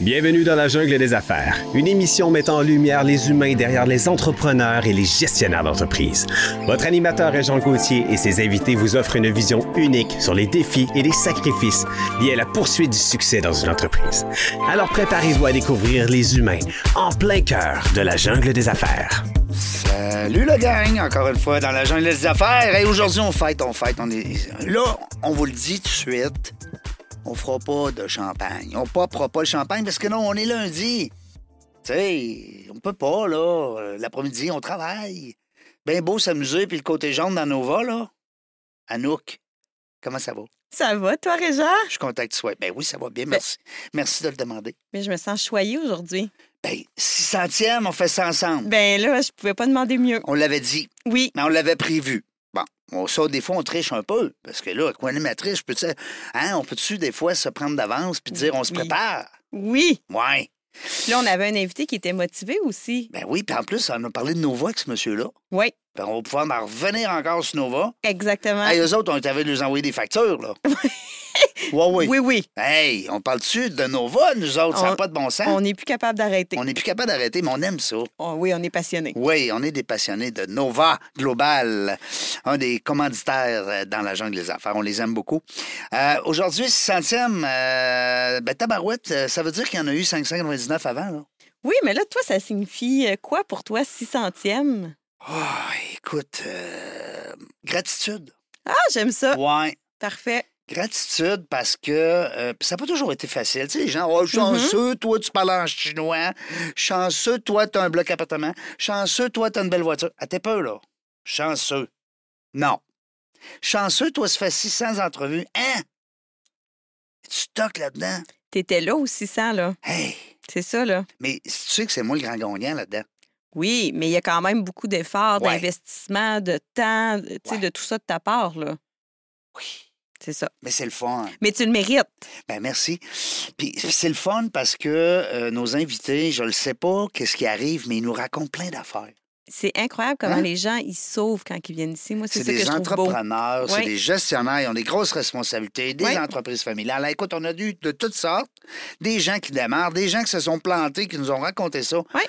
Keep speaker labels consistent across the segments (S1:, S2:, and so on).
S1: Bienvenue dans la jungle des affaires, une émission mettant en lumière les humains derrière les entrepreneurs et les gestionnaires d'entreprise. Votre animateur est Jean Gauthier et ses invités vous offrent une vision unique sur les défis et les sacrifices liés à la poursuite du succès dans une entreprise. Alors préparez-vous à découvrir les humains en plein cœur de la jungle des affaires.
S2: Salut la gang, encore une fois dans la jungle des affaires. Et aujourd'hui, on fête, on fête. Là, on vous le dit tout de suite, on fera pas de champagne. On popera pas le champagne parce que non, on est lundi. Tu sais, on peut pas, là. Euh, L'après-midi, on travaille. Ben beau s'amuser, puis le côté jaune dans Nova, là. Anouk, comment ça va?
S3: Ça va, toi, Réjean?
S2: Je suis content que tu sois. Ben oui, ça va bien, merci. Merci de le demander.
S3: Mais je me sens choyée aujourd'hui.
S2: Ben, 600e, on fait ça ensemble.
S3: Ben là, je pouvais pas demander mieux.
S2: On l'avait dit,
S3: Oui,
S2: mais on l'avait prévu. Bon, on sort des fois, on triche un peu. Parce que là, quoi animatrice, je peux hein, on peut-tu des fois se prendre d'avance puis dire on se
S3: Oui.
S2: prépare?
S3: oui.
S2: Ouais.
S3: Puis Là, on avait un invité qui était motivé aussi.
S2: Ben oui, puis en plus, on a parlé de Nova avec ce monsieur-là.
S3: Oui,
S2: Ben, on va pouvoir en revenir encore sur Nova.
S3: exactement.
S2: Hey, eux autres, on avait de nous envoyer des factures, là. ouais, oui.
S3: Oui, oui.
S2: Hey, on parle-tu de Nova, nous autres? Ça n'a
S3: On-
S2: pas de bon sens.
S3: On n'est plus capable d'arrêter.
S2: On n'est plus capable d'arrêter, mais on aime ça.
S3: Oh, oui, on est passionné.
S2: Oui, on est des passionnés de Nova Global, un des commanditaires euh, dans la jungle des affaires. On les aime beaucoup. Euh, Aujourd'hui, 600e, euh, ben, tabarouette, euh, ça veut dire qu'il y en a eu 599 avant, là.
S3: Oui, mais là, toi, ça signifie quoi pour toi, 600e?
S2: Oh, écoute, euh, gratitude.
S3: Ah, j'aime ça.
S2: Ouais.
S3: Parfait.
S2: Gratitude parce que euh, ça n'a pas toujours été facile. Tu sais, les gens, oh, chanceux, toi, tu parles en chinois. Chanceux, toi, tu as un bloc appartement. Chanceux, toi, tu as une belle voiture. À tes peu, là. Chanceux. Non. Chanceux, toi, ça fait 600 entrevues. Hein? Tu toques là-dedans?
S3: T'étais là au 600, là.
S2: Hey!
S3: C'est ça, là.
S2: Mais tu sais que c'est moi le grand gagnant là-dedans.
S3: Oui, mais il y a quand même beaucoup d'efforts,
S2: Ouais.
S3: d'investissement, de temps, tu sais,
S2: Ouais.
S3: de tout ça de ta part, là.
S2: Oui.
S3: C'est ça.
S2: Mais c'est le fun.
S3: Mais tu le mérites.
S2: Ben merci. Puis c'est le fun parce que euh, nos invités, je le sais pas qu'est-ce qui arrive, mais ils nous racontent plein d'affaires.
S3: C'est incroyable comment
S2: Hein?
S3: les gens, ils sauvent quand ils viennent ici. Moi, c'est
S2: C'est
S3: ça que
S2: des
S3: je trouve beau.
S2: entrepreneurs, c'est des gestionnaires, ils ont des grosses responsabilités, des
S3: Oui.
S2: entreprises familiales. Alors, écoute, on a eu de toutes sortes, des gens qui démarrent, des gens qui se sont plantés, qui nous ont raconté ça.
S3: Oui.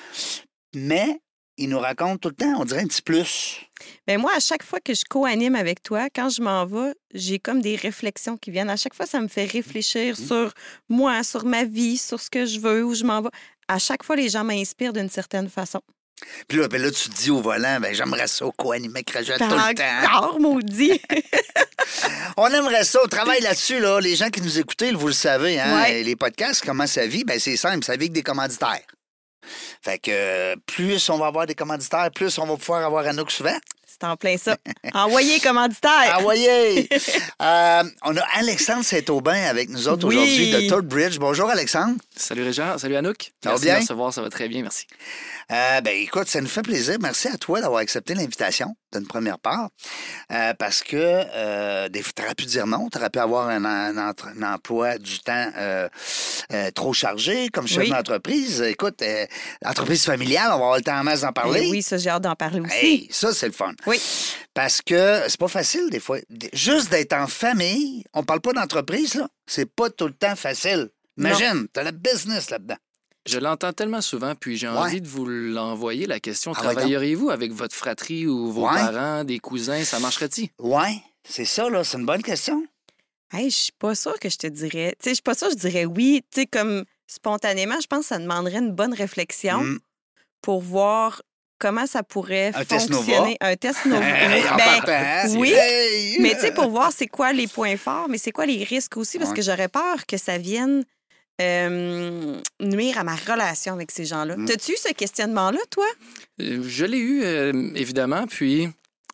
S2: Mais ils nous racontent tout le temps, on dirait un petit plus.
S3: Ben moi, à chaque fois que je co-anime avec toi, quand je m'en vais, j'ai comme des réflexions qui viennent. À chaque fois, ça me fait réfléchir
S2: Mmh.
S3: sur moi, sur ma vie, sur ce que je veux, où je m'en vais. À chaque fois, les gens m'inspirent d'une certaine façon.
S2: Puis là, ben là, tu te dis au volant, ben j'aimerais ça co-animer avec Rajat tout le temps.
S3: Encore, maudit!
S2: On aimerait ça. On travaille là-dessus, là. Les gens qui nous écoutent, vous le savez, hein?
S3: Ouais.
S2: Les podcasts, comment ça vit? Ben, c'est simple, ça vit avec des commanditaires. Fait que plus on va avoir des commanditaires, plus on va pouvoir avoir Anouk souvent.
S3: C'est en plein ça. Envoyez commanditaire!
S2: Ah, voyez! Euh, on a Alexandre Saint-Aubin avec nous autres
S3: Oui.
S2: aujourd'hui de Todd Bridge. Bonjour, Alexandre.
S4: Salut Régent, salut Anouk.
S2: Ça va
S4: Merci
S2: bien?
S4: de me recevoir, ça va très bien, merci.
S2: Euh, ben, écoute, ça nous fait plaisir. Merci à toi d'avoir accepté l'invitation d'une première part. Euh, parce que euh, des fois, tu aurais pu dire non. Tu aurais pu avoir un, un entre- un emploi du temps euh, euh, trop chargé comme chef
S3: Oui.
S2: d'entreprise. Écoute, euh, entreprise familiale, on va avoir le temps en masse d'en parler.
S3: Eh oui, ça, j'ai hâte d'en parler aussi.
S2: Hey, ça, c'est le fun.
S3: Oui.
S2: Parce que c'est pas facile, des fois. Juste d'être en famille, on parle pas d'entreprise, là. C'est pas tout le temps facile. Imagine, t'as la business là-dedans.
S4: Je l'entends tellement souvent, puis j'ai
S2: Ouais.
S4: envie de vous l'envoyer, la question.
S2: Ah.
S4: Travailleriez-vous avec votre fratrie ou vos
S2: Ouais.
S4: parents, des cousins, ça marcherait-il?
S2: Ouais, c'est ça, là. C'est une bonne question.
S3: Hey, je suis pas sûre que je te dirais. Tu sais, je suis pas sûre que je dirais oui. Tu sais, comme spontanément, je pense que ça demanderait une bonne réflexion
S2: Mm.
S3: pour voir comment ça pourrait
S2: Un test
S3: fonctionner. Un test Nova.
S2: Hey, en
S3: Ben,
S2: partant,
S3: oui,
S2: Hey!
S3: Mais tu sais, pour voir c'est quoi les points forts, mais c'est quoi les risques aussi, parce
S2: Ouais.
S3: que j'aurais peur que ça vienne euh, nuire à ma relation avec ces gens-là.
S2: Mm.
S3: T'as-tu eu ce questionnement-là, toi?
S4: Euh, Je l'ai eu, euh, évidemment, puis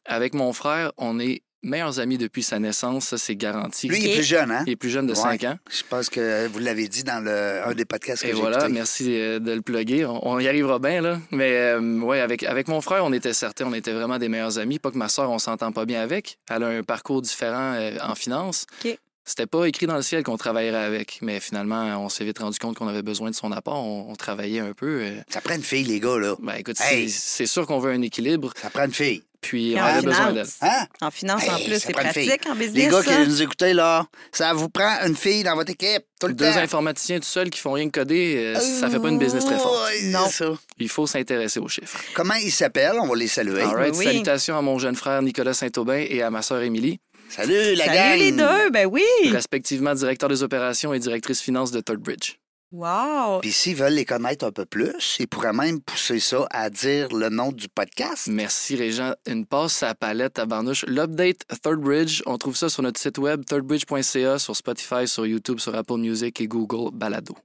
S4: avec mon frère, on est meilleurs amis depuis sa naissance, ça c'est garanti.
S2: Lui, il est plus jeune, hein?
S4: Il est plus jeune de
S2: Ouais.
S4: 5 ans.
S2: Je pense que vous l'avez dit dans le, un des podcasts que
S4: Et voilà,
S2: écouté.
S4: merci euh, de le plugger. On, y arrivera bien, là. Mais euh, ouais, avec, avec mon frère, on était certains, on était vraiment des meilleurs amis. Pas que ma soeur, on s'entend pas bien avec. Elle a un parcours différent euh, en finance.
S3: OK.
S4: C'était pas écrit dans le ciel qu'on travaillerait avec, mais finalement, on s'est vite rendu compte qu'on avait besoin de son apport. On, on travaillait un peu. euh.
S2: Ça prend une fille, les gars, là.
S4: Ben écoute,
S2: Hey!
S4: c'est- sûr qu'on veut un équilibre.
S2: Ça prend une fille.
S4: Puis on avait besoin d'elle.
S2: Hein?
S3: En finance, en plus, c'est pratique en business.
S2: Les gars
S3: ça.
S2: qui nous écoutez, là, ça vous prend une fille dans votre équipe tout le
S4: Deux
S2: temps.
S4: informaticiens tout seuls qui font rien que coder, euh, ça fait pas une business très forte.
S3: Non.
S2: ça.
S4: Il faut s'intéresser aux chiffres.
S2: Comment ils s'appellent? On va les saluer.
S4: All right,
S3: Oui.
S4: Salutations à mon jeune frère Nicolas Saint-Aubin et à ma sœur Émilie,
S2: Salut, la gang!
S3: Salut les deux, ben oui.
S4: respectivement directeur des opérations et directrice finance de Third Bridge.
S3: Wow.
S2: Puis s'ils veulent les connaître un peu plus, ils pourraient même pousser ça à dire le nom du podcast.
S4: Merci Régent. Une passe à la palette à Barnouche. L'update Third Bridge, on trouve ça sur notre site web thirdbridge.ca, sur Spotify, sur YouTube, sur Apple Music et Google Balado.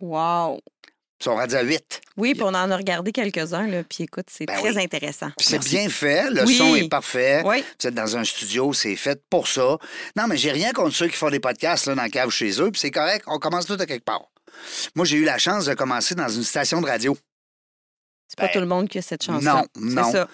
S3: Wow.
S2: Ils sont rendus à 8.
S3: Oui, puis on en a regardé quelques-uns, là, puis écoute, c'est
S2: Ben
S3: très
S2: oui.
S3: intéressant.
S2: Puis c'est bien fait, le
S3: Oui.
S2: son est parfait.
S3: Oui.
S2: Vous êtes dans un studio, c'est fait pour ça. Non, mais j'ai rien contre ceux qui font des podcasts là, dans la cave chez eux, puis c'est correct, on commence tout à quelque part. Moi, j'ai eu la chance de commencer dans une station de radio.
S3: C'est pas
S2: Ben,
S3: tout le monde qui a cette chance
S2: non,
S3: C'est
S2: non.
S3: ça.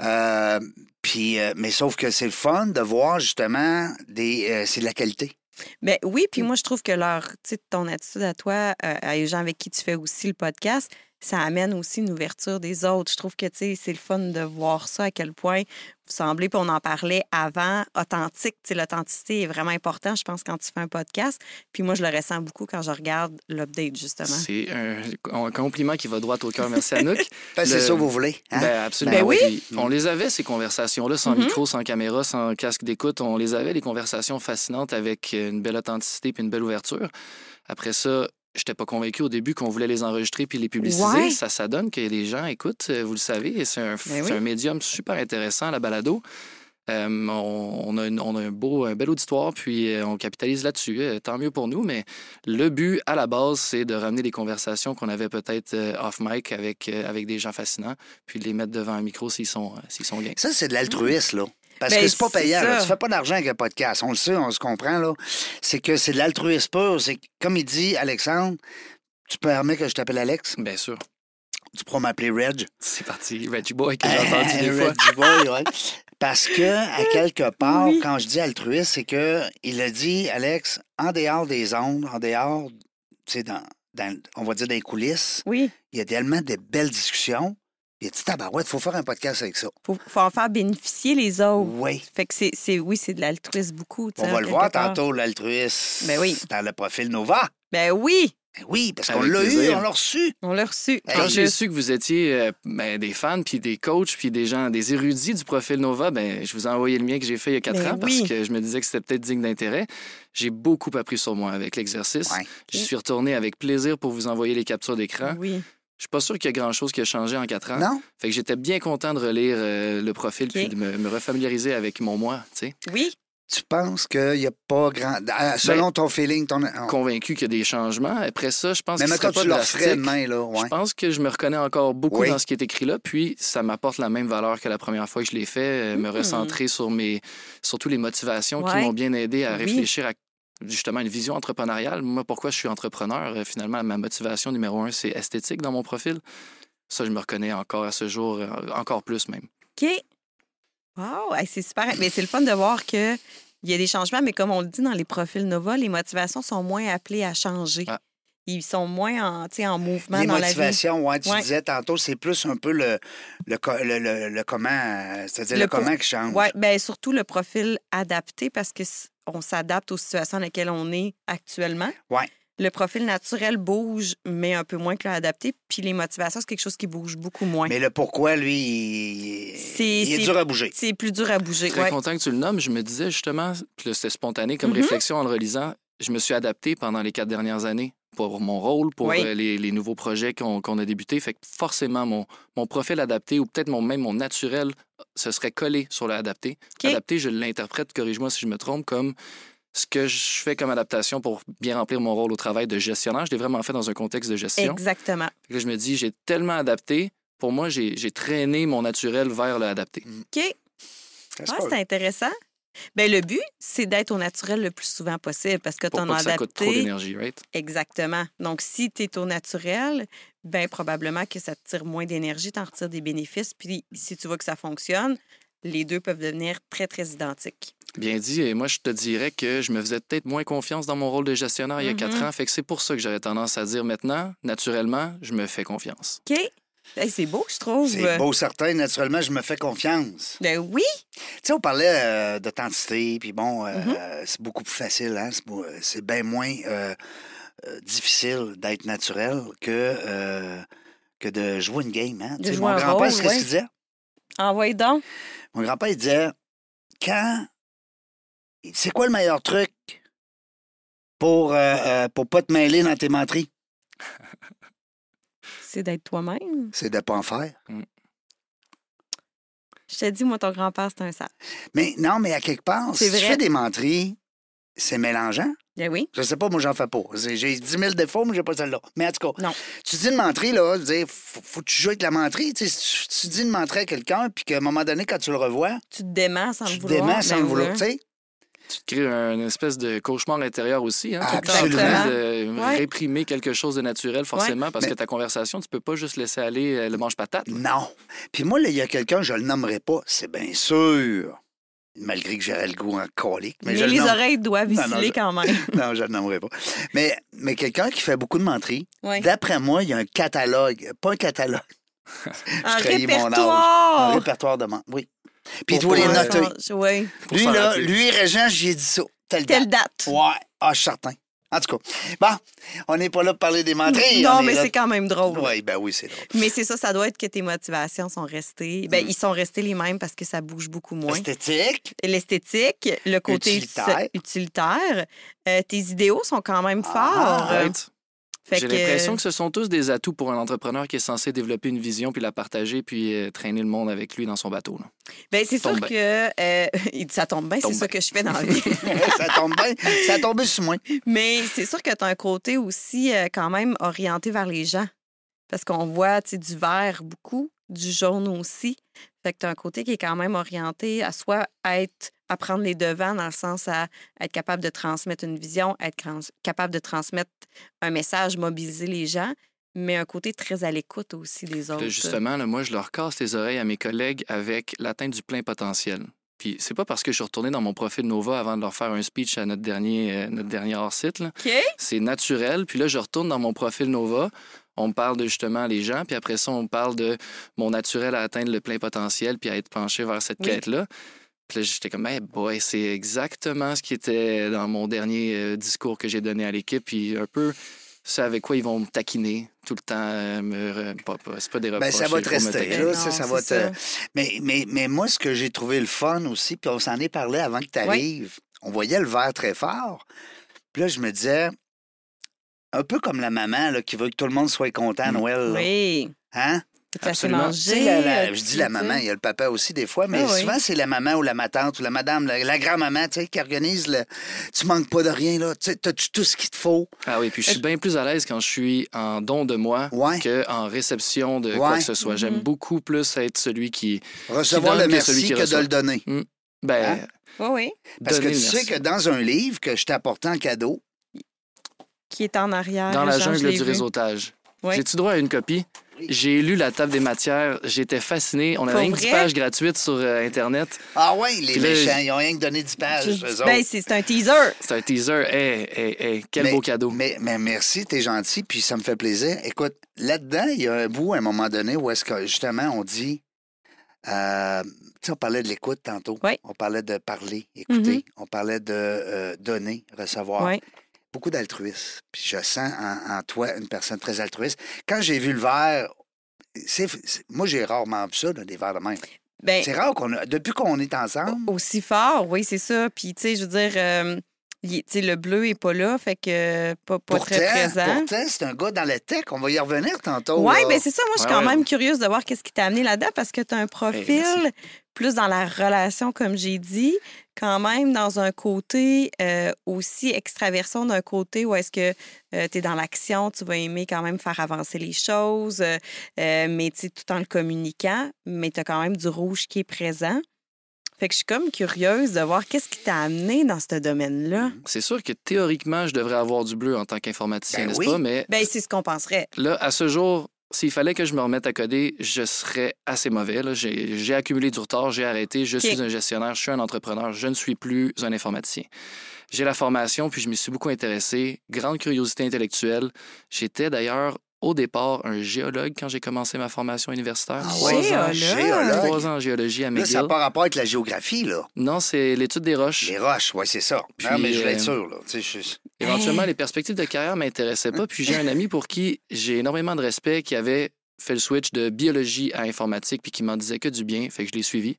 S2: Euh, puis, euh, mais sauf que c'est le fun de voir justement des. euh, c'est de la qualité.
S3: Ben oui, puis
S2: Mm.
S3: moi, je trouve que leur, tu sais, ton attitude à toi, euh, à les gens avec qui tu fais aussi le podcast, ça amène aussi une ouverture des autres. Je trouve que, tu sais, c'est le fun de voir ça, à quel point vous semblez, puis on en parlait avant, authentique. Tu sais, l'authenticité est vraiment important, je pense, quand tu fais un podcast. Puis moi, je le ressens beaucoup quand je regarde l'update, justement.
S4: C'est un, un compliment qui va droit au cœur. Merci Anouk.
S2: Ben, c'est
S4: Le-
S2: ça que vous voulez. hein?
S4: Ben, absolument.
S3: Ben oui.
S4: Puis On les avait, ces conversations-là, sans
S3: Mhm.
S4: micro, sans caméra, sans casque d'écoute. On les avait, les conversations fascinantes avec une belle authenticité puis une belle ouverture. Après ça, j'étais pas convaincu au début qu'on voulait les enregistrer puis les publiciser.
S3: Ouais.
S4: Ça, ça donne que les gens écoutent, euh, vous le savez. et C'est un,
S3: Ben oui.
S4: c'est un médium super intéressant, la balado. Euh, on, on a, une- on a un beau, un bel auditoire, puis euh, on capitalise là-dessus. Euh, tant mieux pour nous, mais le but, à la base, c'est de ramener des conversations qu'on avait peut-être euh, off-mic avec, euh, avec des gens fascinants, puis de les mettre devant un micro s'ils sont, euh, s'ils sont gains.
S2: Ça, c'est de l'altruisme, là. Parce
S3: Ben,
S2: que c'est pas payant. là. Tu fais pas d'argent avec un podcast. On le sait, on se comprend, là. C'est que c'est de l'altruisme pur. C'est comme il dit Alexandre, tu permets que je t'appelle Alex?
S4: Bien sûr.
S2: Tu pourras m'appeler Reg.
S4: C'est parti. Reggie Boy, que j'ai entendu des fois.
S2: Reggie Boy, ouais. Parce que, à quelque part,
S3: Oui.
S2: quand je dis altruiste, c'est que il a dit, Alex, en dehors des ondes, en dehors, tu sais, dans, dans- on va dire les coulisses,
S3: Oui,
S2: il y a tellement de belles discussions. Il a dit, tabarouette, il faut faire un podcast avec ça.
S3: faut, faut en faire bénéficier les autres.
S2: Oui.
S3: Fait que c'est, c'est- oui, c'est de l'altruisme beaucoup.
S2: On va le voir
S3: part.
S2: tantôt, l'altruisme.
S3: Ben oui.
S2: Dans le profil Nova.
S3: Ben oui,
S2: Ben oui, parce qu'on l'a eu, on l'a reçu.
S3: on l'a reçu.
S2: Ben,
S3: En
S4: Quand j'ai su que vous étiez euh, ben, des fans, puis des coachs, puis des gens, des érudits du profil Nova, ben, je vous ai envoyé le mien que j'ai fait il y a quatre
S3: Ben
S4: ans parce que je me disais que c'était peut-être digne d'intérêt. J'ai beaucoup appris sur moi avec l'exercice.
S2: Ouais.
S4: Je suis retourné avec plaisir pour vous envoyer les captures d'écran.
S3: Oui.
S4: Je suis pas sûr qu'il y a grand-chose qui a changé en quatre ans.
S2: Non?
S4: Fait que j'étais bien content de relire euh, le profil
S3: OK.
S4: puis de me, me refamiliariser avec mon moi, tu sais.
S3: Oui.
S2: Tu penses qu'il n'y a pas grand.
S3: Ben,
S2: Ah, Selon ton feeling, ton. oh.
S4: Convaincu qu'il y a des changements. Après ça, je pense
S2: Mais
S4: que
S2: tu leur ferais demain, là. Ouais.
S4: Je pense que je me reconnais encore beaucoup
S2: Oui.
S4: dans ce qui est écrit là, puis ça m'apporte la même valeur que la première fois que je l'ai fait, euh, me
S3: Mhm.
S4: recentrer sur mes, surtout les motivations qui m'ont bien aidé à
S3: Oui.
S4: réfléchir à justement une vision entrepreneuriale. Moi, pourquoi je suis entrepreneur? Euh, Finalement, ma motivation numéro un, c'est esthétique dans mon profil. Ça, je me reconnais encore à ce jour, euh, encore plus même.
S3: OK. Wow, c'est super. Mais c'est le fun de voir que il y a des changements, mais comme on le dit dans les profils Nova, les motivations sont moins appelées à changer.
S4: Ah.
S3: Ils sont moins en, tu sais, en mouvement
S2: Les
S3: dans la vie.
S2: motivations, ouais, tu
S3: Ouais.
S2: disais tantôt, c'est plus un peu le, le, le, le- le comment, euh, c'est-à-dire le, comment qui change.
S3: Oui, bien surtout le profil adapté parce que on s'adapte aux situations dans lesquelles on est actuellement.
S2: Ouais.
S3: Le profil naturel bouge, mais un peu moins que l'adapté. Puis les motivations, c'est quelque chose qui bouge beaucoup moins.
S2: Mais le pourquoi, lui, il, est dur à bouger.
S3: C'est plus dur à bouger.
S4: Très
S3: ouais.
S4: content que tu le nommes. Je me disais justement, puis là, c'était spontané comme
S3: Mhm.
S4: réflexion en le relisant, je me suis adapté pendant les quatre dernières années pour mon rôle, pour
S3: Oui.
S4: euh, les, les nouveaux projets qu'on a débutés. Fait que forcément, mon, mon profil adapté ou peut-être mon, même mon naturel se serait collé sur le adapté.
S3: OK.
S4: Adapté, je l'interprète, corrige-moi si je me trompe, comme ce que je fais comme adaptation pour bien remplir mon rôle au travail de gestionnaire. Je l'ai vraiment fait dans un contexte de gestion.
S3: Exactement.
S4: Fait que là, je me dis, j'ai tellement adapté. Pour moi, j'ai traîné mon naturel vers le adapté.
S3: OK. Ah, c'est intéressant. Ben, le but, c'est d'être au naturel le plus souvent possible parce que tu en as
S4: que ça coûte trop
S3: adapté.
S4: d'énergie, right?
S3: Exactement. Donc, si tu es au naturel, ben probablement que ça te tire moins d'énergie, tu en retires des bénéfices. Puis, si tu vois que ça fonctionne, les deux peuvent devenir très, très identiques.
S4: Bien dit. Et moi, je te dirais que je me faisais peut-être moins confiance dans mon rôle de gestionnaire il y a quatre
S3: Mhm.
S4: ans. Fait que c'est pour ça que j'aurais tendance à dire maintenant, naturellement, je me fais confiance.
S3: OK? Hey, c'est beau, je trouve.
S2: C'est beau, certain. Naturellement, je me fais confiance.
S3: Ben oui.
S2: Tu sais, on parlait euh, d'authenticité, puis bon, euh,
S3: Mm-hmm.
S2: c'est beaucoup plus facile, hein? C'est C'est bien moins euh, euh, difficile d'être naturel que, euh, que de jouer une game, hein?
S3: De jouer
S2: mon grand-père, c'est ce qu'il disait?
S3: Envoyez donc?
S2: Mon grand-père, il disait quand. C'est quoi le meilleur truc pour, euh, euh, pour pas te mêler dans tes menteries?
S3: C'est d'être toi-même?
S2: C'est de pas en faire.
S3: Je te dis, moi, ton grand-père, c'est un sale.
S2: Mais non, mais à quelque part, si tu
S3: vrai.
S2: fais des menteries, c'est mélangeant.
S3: Ben oui.
S2: Je sais pas, moi, j'en fais pas. J'ai j'ai 10 000 défauts, mais j'ai pas celle-là. Mais en tout cas,
S3: Non.
S2: tu dis une menterie, là, dire, faut, faut que tu joues avec la menterie. Tu tu, tu dis une menterie à quelqu'un, puis qu'à un moment donné, quand tu le revois,
S3: Tu te déments sans
S2: tu
S3: le
S2: te
S3: vouloir.
S2: déments sans
S3: Ben
S2: le vouloir. Tu sais,
S4: Tu te crées un espèce de cauchemar intérieur aussi. Hein? Tout le temps en
S2: Absolument.
S4: train de
S3: Ouais.
S4: réprimer quelque chose de naturel, forcément, parce
S2: Mais-
S4: que ta conversation, tu peux pas juste laisser aller euh, le mange-patate. là.
S2: non. Puis moi, là, il y a quelqu'un, je le nommerai pas, c'est bien sûr. Malgré que j'aurais le goût en colique. Mais,
S3: Mais,
S2: je le
S3: les
S2: nomme-
S3: oreilles doivent
S2: Non, non,
S3: viciler
S2: je-
S3: quand même.
S2: Non, je ne le nommerai pas. Mais, mais quelqu'un qui fait beaucoup de menteries,
S3: Ouais.
S2: d'après moi, il y a un catalogue. Pas un catalogue.
S3: Un
S2: trahis mon âge. Un
S3: répertoire.
S2: répertoire de menteries. Oui. Puis doit les noter.
S3: Oui.
S2: Lui, là, lui, Régent, j'y ai dit ça. Telle
S3: Telle
S2: date.
S3: date.
S2: Ouais. Ah, je suis certain. En tout cas. Bon, on n'est pas là pour parler des menteries.
S3: Non, mais
S2: là-
S3: c'est quand même drôle.
S2: Oui, ben oui, c'est drôle.
S3: Mais c'est ça, ça doit être que tes motivations sont restées. Ben, ils sont restés les mêmes parce que ça bouge beaucoup moins.
S2: Esthétique.
S3: L'esthétique, le côté
S2: Utilitaire.
S3: Euh, tes idéaux sont quand même
S2: Ah,
S3: forts.
S4: Arrête. J'ai
S3: que-
S4: l'impression que ce sont tous des atouts pour un entrepreneur qui est censé développer une vision puis la partager puis euh, traîner le monde avec lui dans son bateau. là.
S3: Ben, c'est sûr
S4: Tombe
S3: que euh, ça tombe bien, c'est
S4: Tombe
S3: ça que je fais dans la vie.
S2: ça tombe bien. Ça a tombé sur moi.
S3: Mais c'est sûr que tu as un côté aussi euh, quand même orienté vers les gens. Parce qu'on voit tu sais, du vert beaucoup, du jaune aussi. Fait que tu as un côté qui est quand même orienté à soit être à prendre les devants dans le sens à être capable de transmettre une vision, être capable de transmettre un message, mobiliser les gens, mais un côté très à l'écoute aussi des autres.
S4: Justement, là, moi, je leur casse les oreilles à mes collègues avec l'atteinte du plein potentiel. Puis c'est pas parce que je suis retourné dans mon profil Nova avant de leur faire un speech à notre dernier, euh, notre dernier hors-site. là.
S3: OK?
S4: C'est naturel. Puis là, je retourne dans mon profil Nova. On me parle de justement les gens. Puis après ça, on me parle de mon naturel à atteindre le plein potentiel puis à être penché vers cette
S3: Oui.
S4: quête-là. Puis là, j'étais comme, hey boy, c'est exactement ce qui était dans mon dernier euh, discours que j'ai donné à l'équipe. Puis un peu ce avec quoi ils vont me taquiner tout le temps. euh, me re- pas- pas- C'est pas des
S2: Ben,
S4: reproches.
S2: ça va te rester. Là,
S3: Non,
S2: ça, ça va te...
S3: ça.
S2: Mais, mais, mais moi, ce que j'ai trouvé le fun aussi, puis on s'en est parlé avant que tu arrives, on voyait le verre très fort. Puis là, je me disais, un peu comme la maman là, qui veut que tout le monde soit content à
S4: Mm.
S2: Noël. là.
S3: Oui.
S2: Hein?
S4: Absolument.
S2: Tu sais,
S3: manger.
S2: la- la-
S3: euh,
S2: je dis la maman, il y a le papa aussi des fois, mais
S3: Ah oui.
S2: souvent c'est la maman ou la ma tante ou la madame, la, la grand-maman, tu sais, qui organise le. Tu manques pas de rien, là. Tu sais, t'as-tu tout ce qu'il te faut?
S4: Ah oui, puis je suis bien plus à l'aise quand je suis en don de moi
S2: Ouais.
S4: qu'en réception de quoi que ce soit. J'aime
S3: Mhm.
S4: beaucoup plus être celui qui.
S2: Recevoir
S4: donne
S2: le
S4: que celui
S2: merci
S4: qui
S2: que de le donner.
S4: Ben,
S2: Hein?
S3: Oui, oui.
S2: Parce que tu sais
S4: merci.
S2: que dans un livre que je t'ai apporté en cadeau,
S3: Qui est en arrière.
S4: Dans la jungle du
S3: vu.
S4: réseautage.
S3: Ouais.
S4: J'ai-tu droit à une copie? J'ai lu la table des matières, j'étais fasciné. On avait une 10
S3: vrai?
S4: pages gratuites sur euh, Internet.
S2: ah ouais, les
S4: là,
S2: méchants, ils ont rien que donné 10 pages.
S3: Ben, c'est un teaser.
S4: C'est un teaser. Hey, hey, hey, quel
S2: Mais-
S4: beau cadeau.
S2: Mais, mais merci, t'es gentil, puis ça me fait plaisir. Écoute, là-dedans, il y a un bout à un moment donné où est-ce que justement on dit. euh, tu sais, on parlait de l'écoute tantôt.
S3: Oui.
S2: On parlait de parler, écouter.
S3: Mhm.
S2: On parlait de euh, donner, recevoir.
S3: Oui.
S2: Beaucoup d'altruisme. Puis je sens en, en toi une personne très altruiste. Quand j'ai vu le verre, c'est, moi j'ai rarement vu ça, là, des verres de même.
S3: Ben,
S2: C'est rare qu'on a. Depuis qu'on est ensemble.
S3: aussi fort, oui, c'est ça. Puis, tu sais, je veux dire, euh, il est- tu sais, le bleu est pas là, fait que euh, pas, pas
S2: pourtant,
S3: très présent.
S2: pourtant, c'est un gars dans la tech. On va y revenir tantôt.
S3: Oui, mais c'est ça. Moi, je suis
S4: Ouais,
S3: quand
S4: ouais.
S3: même curieuse de voir qu'est-ce qui t'a amené là-dedans parce que tu as un profil
S4: merci.
S3: Plus dans la relation, comme j'ai dit, quand même dans un côté euh, aussi extraversion d'un côté où est-ce que tu es dans l'action, tu vas aimer quand même faire avancer les choses, euh, euh, mais tu sais, tout en le communiquant, mais tu as quand même du rouge qui est présent. Fait que je suis comme curieuse de voir qu'est-ce qui t'a amené dans ce domaine-là.
S4: C'est sûr que théoriquement, je devrais avoir du bleu en tant qu'informaticien,
S2: Ben
S4: n'est-ce
S2: oui.
S4: pas? Mais
S3: Ben, c'est ce qu'on penserait.
S4: là, à ce jour, s'il fallait que je me remette à coder, je serais assez mauvais. j'ai accumulé du retard, j'ai arrêté, je suis un gestionnaire, je suis un entrepreneur, je ne suis plus un informaticien. J'ai la formation, puis je m'y suis beaucoup intéressé. Grande curiosité intellectuelle. J'étais d'ailleurs au départ un géologue quand j'ai commencé ma formation universitaire.
S2: Ah
S4: Trois
S3: ouais,
S4: ans-
S2: géologue.
S4: Trois ans en géologie à
S2: Là, ça
S4: McGill.
S2: n'a pas rapport avec la géographie, là.
S4: Non, c'est l'étude des roches.
S2: Les roches, oui, c'est ça. non, mais je voulais être
S4: euh,
S2: sûr, là. Tu sais, je-
S4: Éventuellement, les perspectives de carrière m'intéressaient pas. Puis j'ai un ami pour qui j'ai énormément de respect qui avait fait le switch de biologie à informatique puis qui m'en disait que du bien. Fait que je l'ai suivi.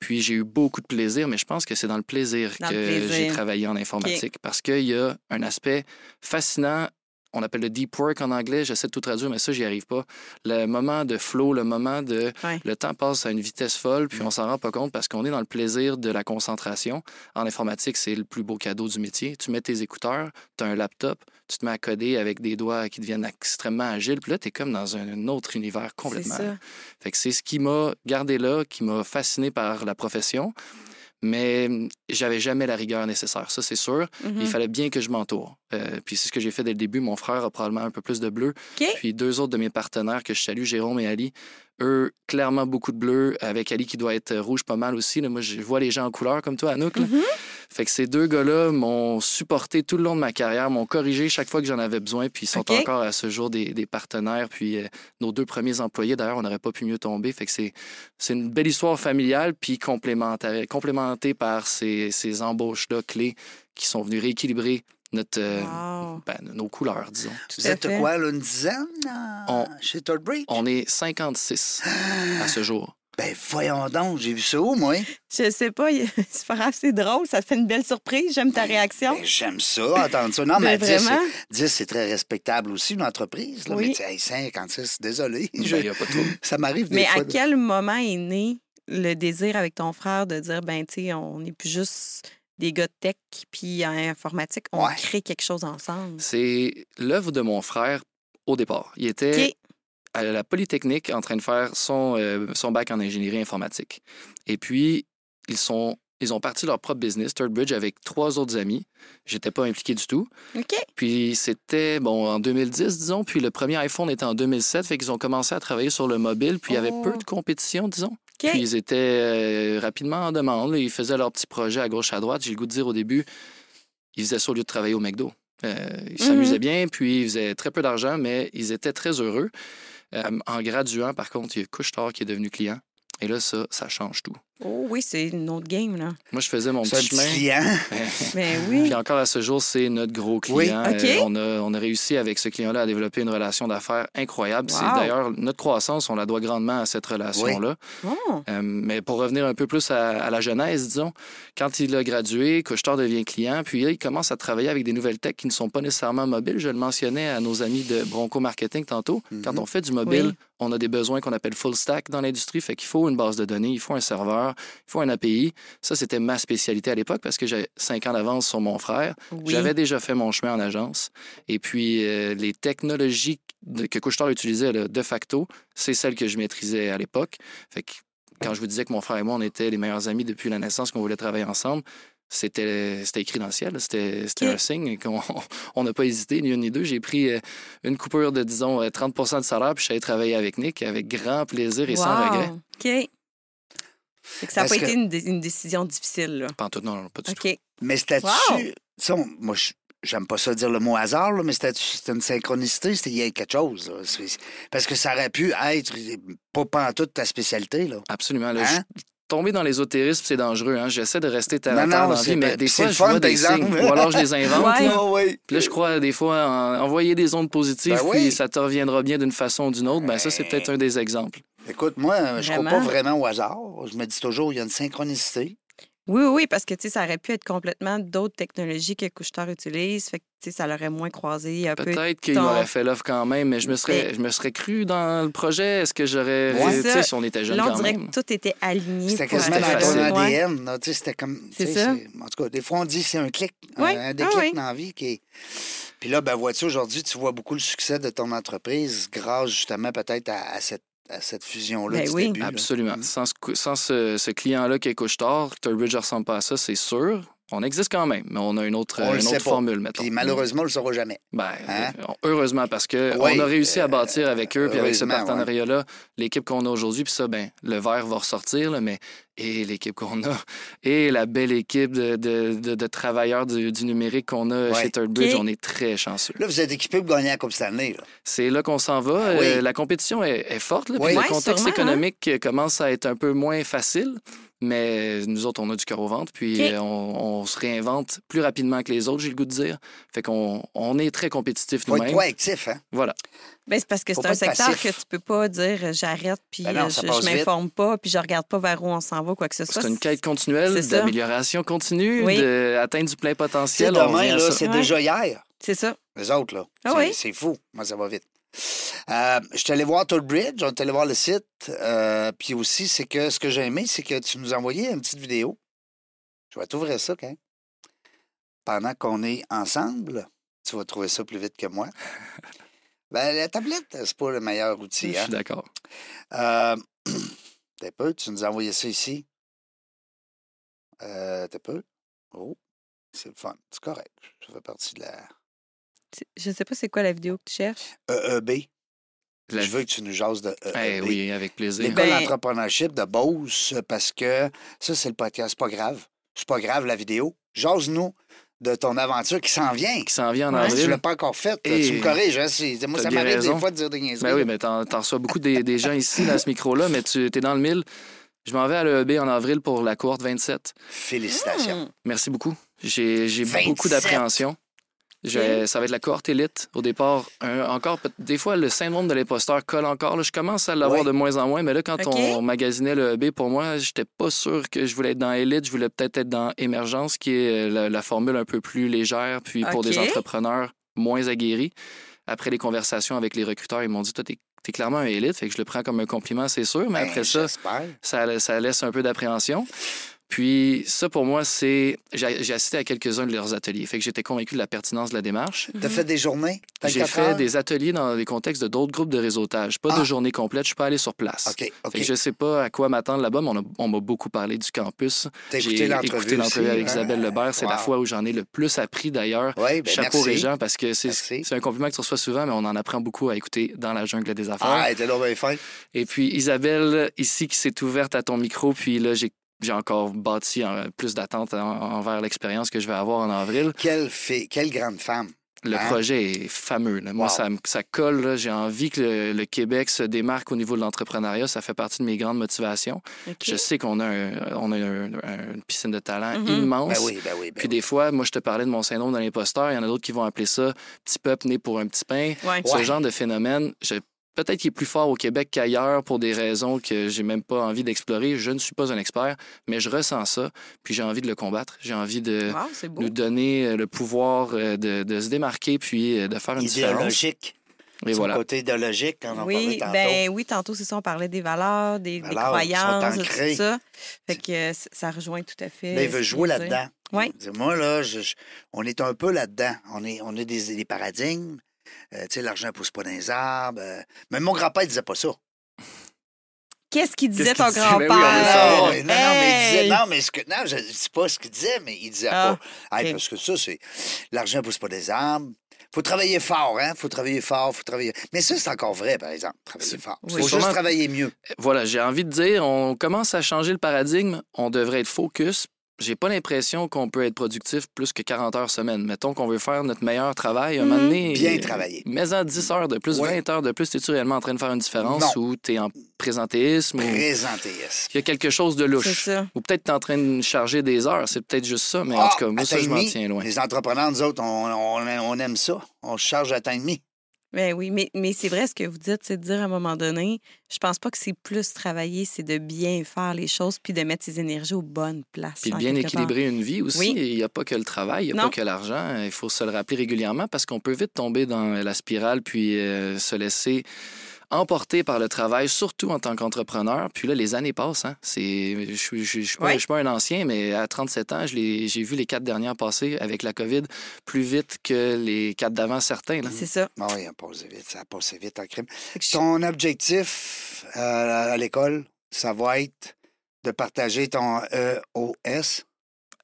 S4: Puis j'ai eu beaucoup de plaisir, mais je pense que c'est dans le plaisir
S3: Dans
S4: que j'ai travaillé en informatique parce qu'il y a un aspect fascinant. On appelle le deep work en anglais. J'essaie de tout traduire, mais ça, j'y arrive pas. Le moment de flow, le moment de.
S3: Ouais.
S4: Le temps passe à une vitesse folle, puis on s'en rend pas compte parce qu'on est dans le plaisir de la concentration. En informatique, c'est le plus beau cadeau du métier. Tu mets tes écouteurs, tu as un laptop, tu te mets à coder avec des doigts qui deviennent extrêmement agiles, puis là, tu es comme dans un autre univers
S3: C'est
S4: complètement.
S3: ça.
S4: Fait que c'est ce qui m'a gardé là, qui m'a fasciné par la profession. Mais j'avais jamais la rigueur nécessaire, ça c'est sûr.
S3: Mhm.
S4: Il fallait bien que je m'entoure. Euh, puis c'est ce que j'ai fait dès le début. Mon frère a probablement un peu plus de bleu. Puis deux autres de mes partenaires que je salue, Jérôme et Ali, eux, clairement beaucoup de bleu, avec Ali qui doit être rouge pas mal aussi. Là, moi, je vois les gens en couleur comme toi, Anouk. là.
S3: Mhm.
S4: Fait que ces deux gars-là m'ont supporté tout le long de ma carrière, m'ont corrigé chaque fois que j'en avais besoin, puis ils sont encore à ce jour des, des partenaires. Puis euh, nos deux premiers employés, d'ailleurs, on n'aurait pas pu mieux tomber. Fait que c'est, une belle histoire familiale, puis complémentaire, complémentée par ces, ces embauches-là clés qui sont venues rééquilibrer notre, euh,
S3: Wow.
S4: ben, nos couleurs, disons.
S2: Vous
S3: à
S2: êtes
S3: fait.
S2: quoi, là, une dizaine euh,
S4: On-
S2: chez Toddbridge?
S4: On est 56 à ce jour.
S2: Ben, voyons donc, j'ai vu ça où, moi?
S3: Je sais pas, c'est pas grave, c'est drôle, ça te fait une belle surprise, j'aime ta réaction.
S2: Ben, j'aime ça, entendre ça. Non, mais,
S3: Mais
S2: 10,
S3: vraiment?
S2: c'est- 10, c'est très respectable aussi, une entreprise. Là.
S3: Oui.
S2: Mais tu sais, hey, 56, désolé.
S4: Ben,
S2: Je-
S4: Il n'y a pas trouble.
S2: Ça m'arrive des
S3: Mais
S2: fois.
S3: à
S2: de-
S3: quel moment est né le désir avec ton frère de dire, ben, tu sais, on n'est plus juste des gars de tech puis en informatique, on
S2: Ouais.
S3: crée quelque chose ensemble?
S4: C'est l'œuvre de mon frère au départ. Il était à la Polytechnique en train de faire son, euh, son bac en ingénierie informatique. Et puis, ils sont. Ils ont parti leur propre business, Third Bridge, avec trois autres amis. J'étais pas impliqué du tout.
S3: OK.
S4: Puis c'était, bon, en 2010, disons. Puis le premier iPhone était en 2007. Fait qu'ils ont commencé à travailler sur le mobile. Puis il y avait
S3: Oh.
S4: peu de compétition, disons. Puis ils étaient euh, rapidement en demande. là. Ils faisaient leurs petits projets à gauche, à droite. J'ai le goût de dire au début, ils faisaient ça au lieu de travailler au McDo. Euh, ils
S3: Mhm.
S4: s'amusaient bien, puis ils faisaient très peu d'argent, mais ils étaient très heureux. Euh, en graduant, par contre, il y a Couche-Tard qui est devenu client. Et là, ça, ça change tout.
S3: Oh oui, c'est une autre game, là.
S4: Moi, je faisais mon petit
S2: petit
S4: chemin.
S2: client.
S3: Ben oui.
S4: Puis encore à ce jour, c'est notre gros
S2: Oui.
S4: client.
S3: OK.
S4: Euh, on, a, on a réussi avec ce client-là à développer une relation d'affaires incroyable. C'est d'ailleurs notre croissance, on la doit grandement à cette relation-là.
S3: Oh.
S4: Euh, mais pour revenir un peu plus à, à la genèse, disons, quand il a gradué, Couchetard devient client, puis là, il commence à travailler avec des nouvelles techs qui ne sont pas nécessairement mobiles. Je le mentionnais à nos amis de Bronco Marketing tantôt. Quand on fait du mobile,
S3: Oui.
S4: on a des besoins qu'on appelle full stack dans l'industrie. Fait qu'il faut une base de données, il faut un serveur, il faut un API. Ça, c'était ma spécialité à l'époque parce que j'avais cinq ans d'avance sur mon frère.
S3: Oui.
S4: J'avais déjà fait mon chemin en agence. Et puis, euh, les technologies que Couchetard utilisait là, de facto, c'est celles que je maîtrisais à l'époque. Fait que quand je vous disais que mon frère et moi, on était les meilleurs amis depuis la naissance, qu'on voulait travailler ensemble, c'était c'était écrit dans le ciel. C'était un signe qu'on on n'a pas hésité, ni une ni deux. J'ai pris euh, une coupure de, disons, euh, 30% de salaire, puis je suis allé travailler avec Nick avec grand plaisir et sans regret.
S3: OK. Fait que ça n'a pas
S2: que-
S3: été une, dé- une décision difficile, là.
S4: Pas en tout, non, non, pas du tout.
S3: OK.
S2: Mais c'était-tu.
S3: Wow.
S2: Moi, je- j'aime pas ça dire le mot hasard, là, mais c'était c'était une synchronicité, c'était il y a quelque chose. là. Parce que ça aurait pu être pas pantoute ta spécialité. Là.
S4: Absolument. Là,
S2: Hein?
S4: je- Tomber dans l'ésotérisme, c'est dangereux. Hein? J'essaie de rester terre à terre dans la vie, mais
S2: pas-
S4: des fois, je vois des signes. Ou alors, je les invente.
S3: Ouais.
S4: là.
S2: Ah oui.
S4: Puis là, je crois, des fois, en- envoyer des ondes positives,
S2: Ben oui.
S4: puis ça te reviendra bien d'une façon ou d'une autre, ben ça, c'est peut-être un des exemples.
S2: Écoute, moi, je crois pas
S3: Vraiment?
S2: vraiment au hasard. Je me dis toujours, il y a une synchronicité.
S3: Oui, oui, oui, parce que, tu sais, ça aurait pu être complètement d'autres technologies que Couchetard utilise. Fait que, tu sais, ça l'aurait moins croisé un peu.
S4: Peut-être qu'il
S3: ton-
S4: m'aurait fait l'offre quand même, mais je me serais,
S3: Mais-
S4: je me serais cru dans le projet. Est-ce que j'aurais.
S3: Ouais.
S4: tu sais, si on était jeune
S3: Là, on
S4: quand
S3: dirait
S4: même?
S3: que tout était aligné.
S2: C'était quasiment dans ton.
S3: Ouais.
S2: ADN. sais, C'était comme.
S3: C'est ça.
S2: En tout cas, des fois, on dit c'est un clic.
S3: Ouais.
S2: Un
S3: Ah
S2: déclic
S3: oui.
S2: dans la vie qui est. Puis là, ben, vois-tu, aujourd'hui, tu vois beaucoup le succès de ton entreprise grâce justement peut-être à, à cette, à cette fusion-là
S3: Ben
S2: du
S3: oui.
S2: début. là.
S4: Absolument. Sans ce, cou- sans ce, ce client-là qui est couche-tard, Turbridge ne ressemble pas à ça, c'est sûr. On existe quand même, mais on a une autre, une formule, mettons.
S2: Puis malheureusement, on le saura jamais.
S4: Ben,
S2: Hein?
S4: euh, heureusement, parce que
S2: Oui,
S4: on a réussi
S2: euh,
S4: à bâtir avec eux, puis avec ce
S2: ouais.
S4: partenariat-là, l'équipe qu'on a aujourd'hui, puis ça, ben, le verre va ressortir, là, mais et l'équipe qu'on a, et la belle équipe de, de, de- de travailleurs du, du numérique qu'on a
S2: Ouais.
S4: chez Third Bridge, on est très chanceux.
S2: Là, vous êtes équipé pour gagner la Coupe cette année. là.
S4: C'est là qu'on s'en va.
S2: Oui.
S4: Euh, la compétition est, est forte, là, puis le contexte
S3: sûrement, hein.
S4: économique euh, commence à être un peu moins facile. Mais nous autres, on a du cœur au ventre, puis euh, on, on se réinvente plus rapidement que les autres, j'ai le goût de dire. Fait qu'on on est très compétitifs
S2: faut être
S4: nous-mêmes.
S2: proactif. Hein?
S4: Voilà.
S3: Ben, c'est parce que
S2: Faut
S3: c'est un secteur
S2: passif.
S3: que tu peux pas dire euh, j'arrête puis
S2: Ben non,
S3: euh, je, je m'informe pas puis je regarde pas vers où on s'en va quoi que ce soit.
S4: C'est une quête continuelle
S3: C'est
S4: d'amélioration continue,
S3: Oui.
S4: d'atteindre du plein potentiel. on
S2: demain, là, c'est
S3: Ouais.
S2: déjà hier.
S3: C'est ça.
S2: Les autres, là.
S3: Ah
S2: c'est,
S3: oui?
S2: c'est fou. Moi, ça va vite. Euh, je suis allé voir Toll Bridge, on est allé voir le site. euh, puis aussi, c'est que ce que j'ai aimé, c'est que tu nous as envoyé une petite vidéo. Je vais t'ouvrir ça, quand Pendant qu'on est ensemble, tu vas trouver ça plus vite que moi. ben, la tablette, c'est pas le meilleur
S4: Je
S2: outil.
S4: suis
S2: Hein?
S4: d'accord.
S2: Euh, t'as peu, tu nous as envoyé ça ici. Euh, t'as peu. Oh, c'est le fun. C'est correct. Ça fait partie de la
S3: Je sais pas c'est quoi la vidéo que tu cherches.
S2: EEB.
S4: La-
S2: Je veux que tu nous jases de.
S4: Eh oui, avec plaisir.
S2: L'école
S3: Ben-
S2: d'entrepreneurship de Beauce, parce que ça, c'est le podcast. C'est pas grave. C'est pas grave, la vidéo. Jase-nous de ton aventure qui s'en vient.
S4: Qui s'en vient en
S3: Ouais,
S2: Si tu
S4: avril.
S2: l'as pas encore faite,
S4: Et-
S2: tu me corriges. Hein, c'est- moi, ça
S4: bien
S2: m'arrive
S4: raison.
S2: des fois de dire des niaiseries.
S4: Ben oui, mais t'en, t'en reçois beaucoup des, des gens ici, à ce micro-là, mais tu es dans le mille. Je m'en vais à l'EEB en avril pour la cohorte 27.
S2: Félicitations.
S3: Hmm.
S4: Merci beaucoup. J'ai, j'ai
S2: 27.
S4: beaucoup d'appréhension. Je- ça va être la cohorte élite. Au départ, un- encore, des fois, le syndrome de l'imposteur colle encore. là. Je commence à l'avoir
S2: Oui.
S4: de moins en moins, mais là, quand on magasinait le EB, pour moi, j'étais pas sûr que je voulais être dans élite. Je voulais peut-être être dans émergence, qui est euh, la, la formule un peu plus légère, puis pour des entrepreneurs moins aguerris. Après les conversations avec les recruteurs, ils m'ont dit, toi, t'es, t'es clairement un élite, fait que je le prends comme un compliment, c'est sûr, mais
S2: Ben,
S4: après ça, ça laisse un peu d'appréhension. Puis ça, pour moi, c'est... J'ai assisté à quelques-uns de leurs ateliers. Fait que j'étais convaincu de la pertinence de la démarche.
S2: T'as fait des journées?
S4: J'ai
S2: 24
S4: fait
S2: heures?
S4: des ateliers dans des contextes de d'autres groupes de réseautage. Pas
S2: Ah.
S4: de journée complète, je suis pas allé sur place.
S2: OK, OK.
S4: Fait que je sais pas à quoi m'attendre là-bas, mais on, m'a beaucoup parlé du campus.
S2: T'as
S4: J'ai
S2: écouté l'entrevue
S4: avec
S2: hein?
S4: Isabelle Lebert. C'est la fois où j'en ai le plus appris d'ailleurs.
S2: Oui, ben
S4: Chapeau
S2: merci.
S4: Régent, parce que c'est un compliment que tu reçois souvent, mais on en apprend beaucoup à écouter dans la jungle des affaires.
S2: Ah, t'es là, bien fin.
S4: Et puis Isabelle, ici, qui s'est ouverte à ton micro, puis là, j'ai j'ai encore bâti plus d'attentes en- envers l'expérience que je vais avoir en avril.
S2: Quelle grande femme.
S4: Le
S2: Hein?
S4: projet est fameux. là. Moi,
S2: Wow.
S4: ça, ça colle. J'ai envie que le, le Québec se démarque au niveau de l'entrepreneuriat. Ça fait partie de mes grandes motivations. Je sais qu'on a, un- on a un- un- une piscine de talent
S3: Mhm.
S4: immense.
S2: Ben oui, ben oui, ben
S4: Puis
S2: oui.
S4: des fois, moi, je te parlais de mon syndrome de l'imposteur. Il y en a d'autres qui vont appeler ça petit peuple né pour un petit pain.
S3: Ouais.
S4: Ce
S2: Ouais.
S4: genre de phénomène, je- peut-être qu'il est plus fort au Québec qu'ailleurs pour des raisons que j'ai même pas envie d'explorer. Je ne suis pas un expert, mais je ressens ça. Puis j'ai envie de le combattre. J'ai envie de
S3: Wow,
S4: nous donner euh, le pouvoir euh, de, de se démarquer puis euh, de faire une différence.
S2: Idéologique.
S4: Et
S2: Son
S4: voilà.
S2: côté idéologique, quand on en parlait
S3: Oui,
S2: tantôt.
S3: ben oui, tantôt, c'est ça, on parlait des valeurs, des, des
S2: Valeurs,
S3: croyances,
S2: sont ancrées.
S3: tout ça. Fait que ça rejoint tout à fait.
S2: Là, il veut jouer là-dedans.
S3: Oui.
S2: Moi, là, je- je- on est un peu là-dedans. On, est, on a des, des paradigmes. Euh, tu sais, l'argent ne pousse pas dans les arbres. euh, Même mon grand-père ne disait pas ça.
S3: Qu'est-ce qu'il disait
S4: Qu'est-ce qu'il
S3: ton
S4: disait? Ben
S3: grand-père?
S4: savoir.
S2: non, mais- non, non, mais il disait, non, mais ce que, non, je ne dis pas ce qu'il disait, mais il disait
S3: Ah,
S2: pas. Hey. Parce que ça, c'est. L'argent ne pousse pas des arbres. faut travailler fort, hein? faut travailler fort, faut travailler. Mais ça, c'est encore vrai, par exemple. Travailler fort. Il
S3: Oui.
S2: faut
S4: Sûrement-
S2: juste travailler mieux.
S4: Voilà, j'ai envie de dire, on commence à changer le paradigme. On devrait être focus. J'ai pas l'impression qu'on peut être productif plus que 40 heures semaine. Mettons qu'on veut faire notre meilleur travail. À un moment donné,
S2: Mhm. Bien travailler.
S4: Mais en 10 heures de plus,
S2: Ouais.
S4: 20 heures de plus, es-tu réellement en train de faire une différence
S2: Non.
S4: ou tu es en présentéisme ou il
S2: Présentéisme.
S4: y a quelque chose de
S3: C'est
S4: louche?
S3: ça.
S4: Ou peut-être tu es en train de charger des heures. C'est peut-être juste ça, mais en
S2: Ah,
S4: tout cas, moi, ça, je m'en tiens loin.
S2: Les entrepreneurs, nous autres, on, on- on aime ça. On se charge à temps et demi.
S3: Ben oui, mais, mais c'est vrai ce que vous dites, c'est de dire à un moment donné, je pense pas que c'est plus travailler, c'est de bien faire les choses puis de mettre ses énergies aux bonnes places.
S4: Puis de
S3: en
S4: bien
S3: part.
S4: équilibrer une vie aussi.
S3: Oui.
S4: Il n'y a pas que le travail, il n'y a
S3: Non.
S4: pas que l'argent. Il faut se le rappeler régulièrement parce qu'on peut vite tomber dans la spirale puis euh, se laisser emporter par le travail, surtout en tant qu'entrepreneur. Puis là, les années passent. Hein? C'est, je suis- je suis pas,
S3: Ouais.
S4: je suis pas un ancien, mais à 37 ans, j'ai vu les quatre dernières passer avec la COVID plus vite que les quatre d'avant certains.
S3: C'est ça.
S2: Ah oui, ça a passé vite. Ça a passé vite en crime. Ton objectif euh, à l'école, ça va être de partager ton EOS.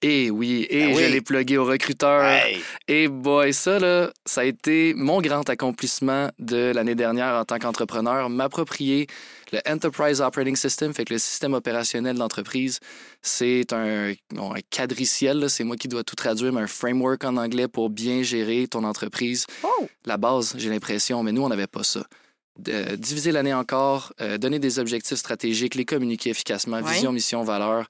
S4: Et oui, et
S2: Ben
S4: je
S2: oui.
S4: l'ai plugué au recruteur.
S2: Hey!
S4: Et boy, ça, là, ça a été mon grand accomplissement de l'année dernière en tant qu'entrepreneur, m'approprier le Enterprise Operating System, fait que le système opérationnel d'entreprise, c'est un, bon, un quadriciel, c'est moi qui dois tout traduire, mais un framework en anglais pour bien gérer ton entreprise.
S3: Oh!
S4: La base, j'ai l'impression, mais nous, on n'avait pas ça. Diviser l'année encore, euh, donner des objectifs stratégiques, les communiquer efficacement,
S3: Ouais.
S4: vision, mission, valeur,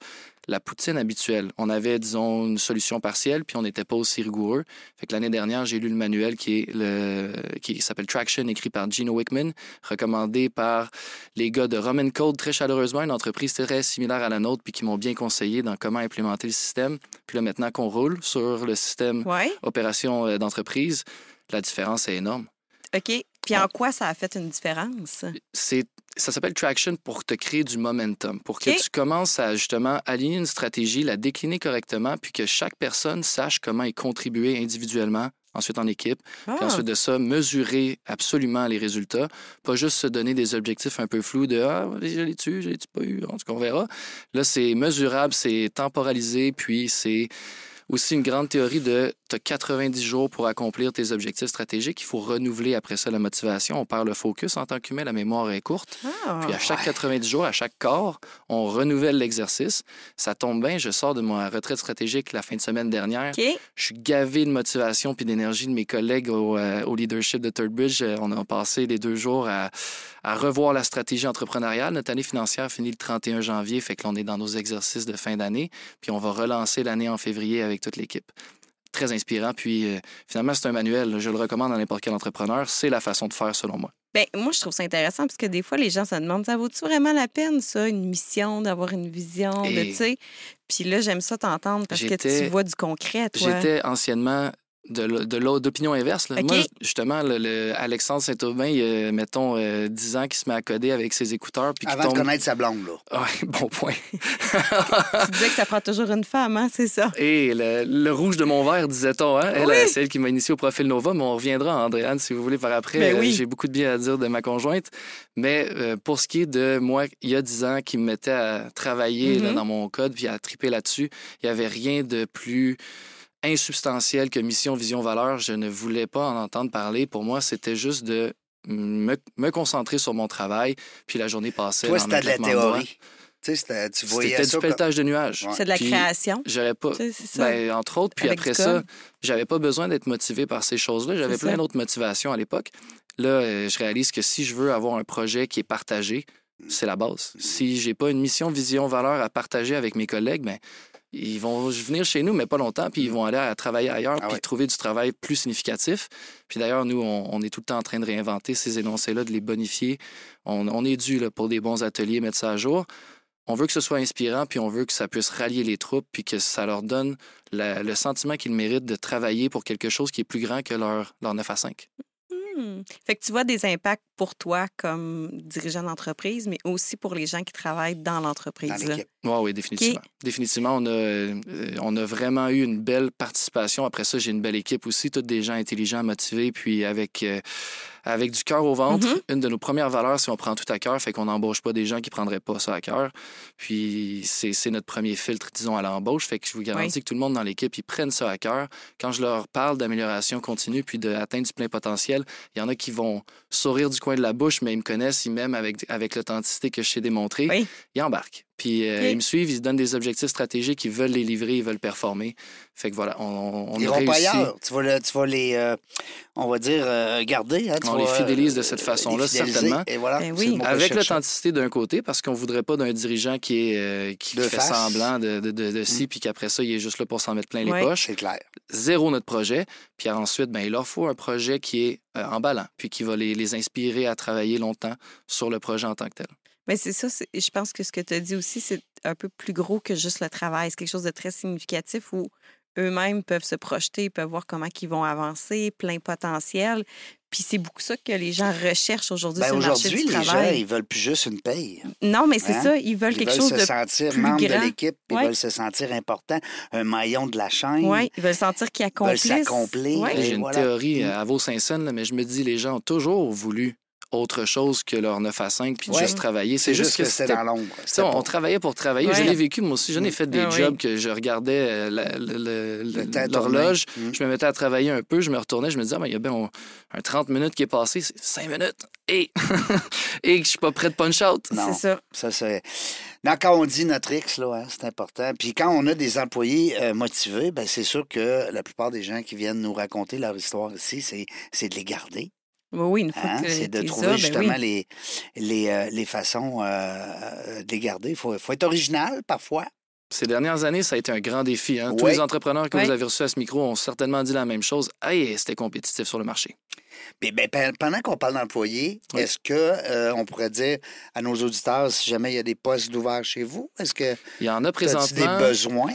S4: la poutine habituelle. On avait, disons, une solution partielle, puis on n'était pas aussi rigoureux. Fait que l'année dernière, j'ai lu le manuel qui est le qui s'appelle Traction, écrit par Gino Wickman, recommandé par les gars de Roman Code, très chaleureusement, une entreprise très similaire à la nôtre, puis qui m'ont bien conseillé dans comment implémenter le système. Puis là, maintenant qu'on roule sur le système
S3: Ouais.
S4: opération euh, d'entreprise, la différence est énorme.
S3: OK. Puis en quoi ça a fait une différence?
S4: c'est ça s'appelle traction pour te créer du momentum, pour que tu commences à justement aligner une stratégie, la décliner correctement, puis que chaque personne sache comment y contribuer individuellement, ensuite en équipe, puis
S3: Ah,
S4: ensuite de ça, mesurer absolument les résultats, pas juste se donner des objectifs un peu flous de ah, je l'ai-tu, je l'ai-tu pas eu, en tout cas, on verra. Là, c'est mesurable, c'est temporalisé, puis c'est aussi une grande théorie de tu as 90 jours pour accomplir tes objectifs stratégiques. Il faut renouveler après ça la motivation. On perd le focus en tant qu'humain, la mémoire est courte.
S3: ah.
S4: Puis à chaque
S2: ouais.
S4: 90 jours, à chaque corps, on renouvelle l'exercice. Ça tombe bien, je sors de ma retraite stratégique la fin de semaine dernière. Je suis gavé de motivation puis d'énergie de mes collègues au, euh, au leadership de Third Bridge. On a passé les deux jours à, à revoir la stratégie entrepreneuriale. Notre année financière finit le 31 janvier, fait que l'on est dans nos exercices de fin d'année. Puis on va relancer l'année en février avec toute l'équipe. Très inspirant. Puis euh, finalement, c'est un manuel. Je le recommande à n'importe quel entrepreneur. C'est la façon de faire selon moi.
S3: Ben, moi, je trouve ça intéressant parce que des fois, les gens se demandent ça vaut-tu vraiment la peine, ça, une mission, d'avoir une vision, de, tu sais? Puis là, j'aime ça t'entendre parce que tu vois du concret, toi.
S4: J'étais anciennement de de d'opinion inverse. là. Moi, justement, le, le Alexandre Saint-Aubin, il y a, mettons, euh, 10 ans, qui se met à coder avec ses écouteurs. Puis qui
S2: Avant de
S4: tombe...
S2: connaître sa blonde, là.
S4: Ouais, bon point.
S3: Tu disais que ça prend toujours une femme, hein, c'est ça?
S4: Et le, le rouge de mon verre, disait-on. Hein? Elle,
S3: Oui.
S4: euh, c'est elle qui m'a initié au profil Nova, mais on reviendra, Andréane, si vous voulez, par après.
S3: Ben
S4: Euh,
S3: oui.
S4: J'ai beaucoup de bien à dire de ma conjointe. Mais euh, pour ce qui est de moi, il y a 10 ans, qui me mettait à travailler là,
S3: Mhm.
S4: dans mon code puis à triper là-dessus, il n'y avait rien de plus insubstantiel que mission, vision, valeur. Je ne voulais pas en entendre parler. Pour moi, c'était juste de me, me concentrer sur mon travail, puis la journée passait.
S2: Toi, c'était de la théorie. Tu sais, c'était-
S4: du
S2: comme...
S4: pelletage de nuages.
S2: Ouais.
S3: C'est de la
S4: Puis,
S3: création.
S4: J'aurais pas.
S3: Ça.
S4: Ben, entre autres, puis
S3: Avec
S4: après ça, j'avais pas besoin d'être motivé par ces choses-là. J'avais plein d'autres motivations à l'époque. Là, euh, je réalise que si je veux avoir un projet qui est partagé, c'est la base. Si j'ai pas une mission, vision, valeur à partager avec mes collègues, ben ils vont venir chez nous, mais pas longtemps, puis ils vont aller à travailler ailleurs,
S2: Ah
S4: puis
S2: ouais.
S4: trouver du travail plus significatif. Puis d'ailleurs, nous, on, on est tout le temps en train de réinventer ces énoncés-là, de les bonifier. On, on est dû là, pour des bons ateliers, mettre ça à jour. On veut que ce soit inspirant, puis on veut que ça puisse rallier les troupes, puis que ça leur donne la- le sentiment qu'ils méritent de travailler pour quelque chose qui est plus grand que leur, leur 9 à 5.
S3: Hmm. Fait que tu vois des impacts pour toi comme dirigeant d'entreprise, mais aussi pour les gens qui travaillent dans
S2: dans
S3: l'entreprise.
S2: L'équipe.
S4: Oui, oui, définitivement. Définitivement, on a, euh, on a vraiment eu une belle participation. Après ça, j'ai une belle équipe aussi, toutes des gens intelligents, motivés, puis avec, euh, avec du cœur au ventre.
S3: Mhm.
S4: Une de nos premières valeurs, c'est on prend tout à cœur, fait qu'on n'embauche pas des gens qui ne prendraient pas ça à cœur. Puis c'est notre premier filtre, disons, à l'embauche. Fait que je vous garantis que tout le monde dans l'équipe, ils prennent ça à cœur. Quand je leur parle d'amélioration continue puis d'atteindre du plein potentiel, il y en a qui vont sourire du coin de la bouche, mais ils me connaissent, ils m'aiment avec, avec l'authenticité que je sais démontrer.
S3: Oui.
S4: Ils embarquent. Puis euh, ils me suivent, ils se donnent des objectifs stratégiques, ils veulent les livrer, ils veulent performer. Fait que voilà, on, on
S2: Ils vont pas ailleurs. Tu vas, le- tu vas les, euh, on va dire, euh, garder. hein. Tu
S4: On
S2: vas,
S4: les fidélise de cette façon-là, certainement.
S2: Et voilà,
S3: Ben oui.
S4: Avec l'authenticité d'un côté, parce qu'on voudrait pas d'un dirigeant qui, est, euh, qui
S2: De
S4: fait
S2: face.
S4: semblant de, de, de, de
S2: Mm.
S4: ci, puis qu'après ça, il est juste là pour s'en mettre plein les poches.
S2: C'est clair.
S4: Zéro notre projet. Puis ensuite, ben, il leur faut un projet qui est euh, emballant, puis qui va les, les inspirer à travailler longtemps sur le projet en tant que tel.
S3: Mais c'est ça, je pense que ce que tu as dit aussi, c'est un peu plus gros que juste le travail. C'est quelque chose de très significatif où eux-mêmes peuvent se projeter, peuvent voir comment ils vont avancer, plein potentiel. Puis c'est beaucoup ça que les gens recherchent aujourd'hui
S2: Ben,
S3: sur le marché
S2: aujourd'hui,
S3: du
S2: les gens,
S3: travail.
S2: ils veulent plus juste une paye.
S3: Non, mais c'est
S2: Hein?
S3: ça, ils veulent
S2: Ils
S3: quelque
S2: veulent
S3: chose
S2: se
S3: de
S2: sentir
S3: plus
S2: membre
S3: grand.
S2: de l'équipe, ils
S3: Ouais.
S2: veulent se sentir important, un maillon de la chaîne.
S3: Oui, ils veulent sentir qu'ils
S2: Ils veulent
S3: accomplissent.
S2: s'accomplir.
S3: Ouais.
S4: J'ai une
S2: voilà.
S4: théorie
S2: Mm.
S4: euh, à vos Saint-Saëns, là, mais je me dis, les gens ont toujours voulu autre chose que leur 9 à 5 puis de
S2: Ouais.
S4: juste travailler.
S2: C'est juste que c'était
S4: c'était
S2: dans l'ombre.
S4: on, on travaillait pour travailler.
S3: Ouais.
S4: Je l'ai vécu, moi aussi. J'en ai fait des
S3: Ah oui.
S4: jobs que je regardais euh, l'horloge.
S2: Mm.
S4: Je me mettais à travailler un peu. Je me retournais. Je me disais, ah, ben, il y a bien un, un 30 minutes qui est passé. C'est 5 minutes. Et, et que je suis pas prêt de punch-out.
S2: Non.
S3: C'est ça.
S2: Ça, c'est. Non, quand on dit notre X, là, hein, c'est important. Puis quand on a des employés euh, motivés, ben, c'est sûr que la plupart des gens qui viennent nous raconter leur histoire ici, c'est, c'est de les garder.
S3: Oui, oui, une fois
S2: hein.
S3: que
S2: C'est de trouver
S3: ça, ben
S2: justement
S3: oui.
S2: les, les, euh, les façons euh, euh, de les garder. Il faut, faut être original parfois.
S4: Ces dernières années, ça a été un grand défi. hein. Tous les entrepreneurs que vous avez reçus à ce micro ont certainement dit la même chose. Hey, c'était compétitif sur le marché.
S2: Mais pe- pendant qu'on parle d'employés,
S4: Oui.
S2: est-ce que euh, on pourrait dire à nos auditeurs si jamais il y a des postes d'ouverts chez vous, est-ce que
S4: Il y en a
S2: as des
S4: présentement.
S2: besoins?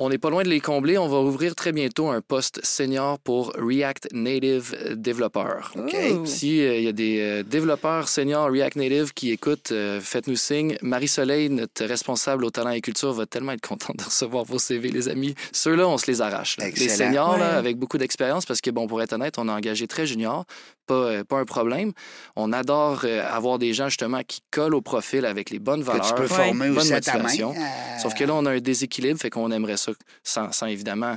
S4: On n'est pas loin de les combler. On va ouvrir très bientôt un poste senior pour React Native développeur.
S2: OK?
S3: Ouh.
S4: Si euh, il y a des euh, développeurs seniors React Native qui écoutent, euh, faites-nous signe. Marie-Soleil, notre responsable au talent et culture, va tellement être contente de recevoir vos CV, les amis. Ceux-là, on se les arrache. là. Les seniors, là, avec beaucoup d'expérience, parce que, bon, pour être honnête, on a engagé très junior, pas, euh, pas un problème. On adore euh, avoir des gens, justement, qui collent au profil avec les bonnes
S2: Que
S4: valeurs.
S2: tu peux
S3: Ouais.
S2: former
S4: Bonne
S2: aussi à ta main.
S4: motivation.
S2: euh,
S4: Sauf que là, on a un déséquilibre, fait qu'on aimerait ça, sans, sans évidemment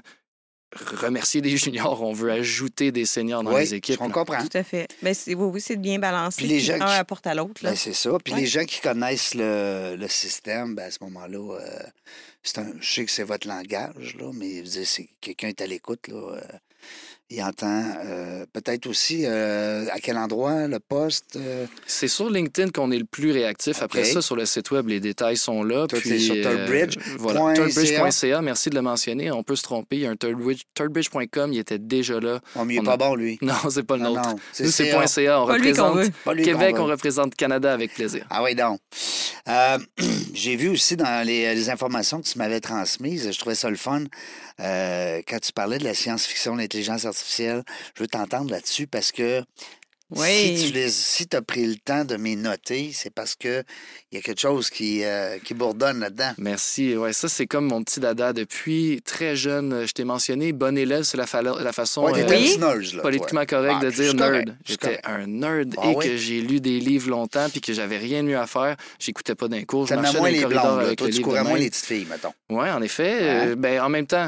S4: remercier des juniors, on veut ajouter des seniors dans
S2: oui,
S4: les équipes.
S2: on
S4: là.
S2: comprend.
S3: Tout à fait. Ben, c'est, oui, oui, c'est de bien balancer.
S2: Puis les gens
S3: un
S2: qui-
S3: apporte à l'autre.
S2: Ben, c'est ça. Puis
S3: Ouais.
S2: les gens qui connaissent le, le système, ben, à ce moment-là, euh, c'est un, je sais que c'est votre langage, là, mais je veux dire, c'est quelqu'un est à l'écoute, là. euh, il entend euh, peut-être aussi euh, à quel endroit le poste. euh,
S4: C'est sur LinkedIn qu'on est le plus réactif. Après ça, sur le site web, les détails sont là.
S2: Toi,
S4: puis,
S2: c'est sur
S4: euh,
S2: Thirdbridge
S4: voilà, thirdbridge.ca. Merci de le mentionner. On peut se tromper. Il y a un thirdbridge- thirdbridge.com, il était déjà là.
S2: bon, mais il
S4: On
S2: n'est pas
S4: a-
S2: bon, lui.
S4: Non, c'est pas le nôtre.
S2: non,
S4: Nous, c'est
S2: CA.
S4: On
S3: Pas lui qu'on
S4: représente
S3: veut.
S2: Lui
S4: Québec, on représente Canada avec plaisir.
S2: Ah oui, donc. Euh, J'ai vu aussi dans les, les informations que tu m'avais transmises, je trouvais ça le fun, euh, quand tu parlais de la science-fiction, l'intelligence artificielle. Je veux t'entendre là-dessus parce que
S3: Oui.
S2: si tu les, si as pris le temps de m'y noter, c'est parce que il y a quelque chose qui, euh, qui bourdonne là-dedans.
S4: Merci. Ouais, ça, c'est comme mon petit dada. Depuis très jeune, je t'ai mentionné, bon élève, c'est la, fa- la façon
S2: Ouais,
S4: euh,
S3: Oui.
S2: une petite nerd, là.
S4: politiquement
S2: toi.
S4: correct
S2: Ah,
S4: de dire nerd. J'étais un nerd
S2: Ah
S4: et
S2: oui?
S4: que j'ai lu des livres longtemps puis que j'avais rien mieux à faire. J'écoutais pas d'un cours. Je marchais dans
S2: moins
S4: les corridors
S2: blondes,
S4: avec
S2: Toi,
S4: le
S2: tu courais moins les petites filles, mettons.
S4: Oui, en effet.
S2: Hein?
S4: euh, ben, en même temps,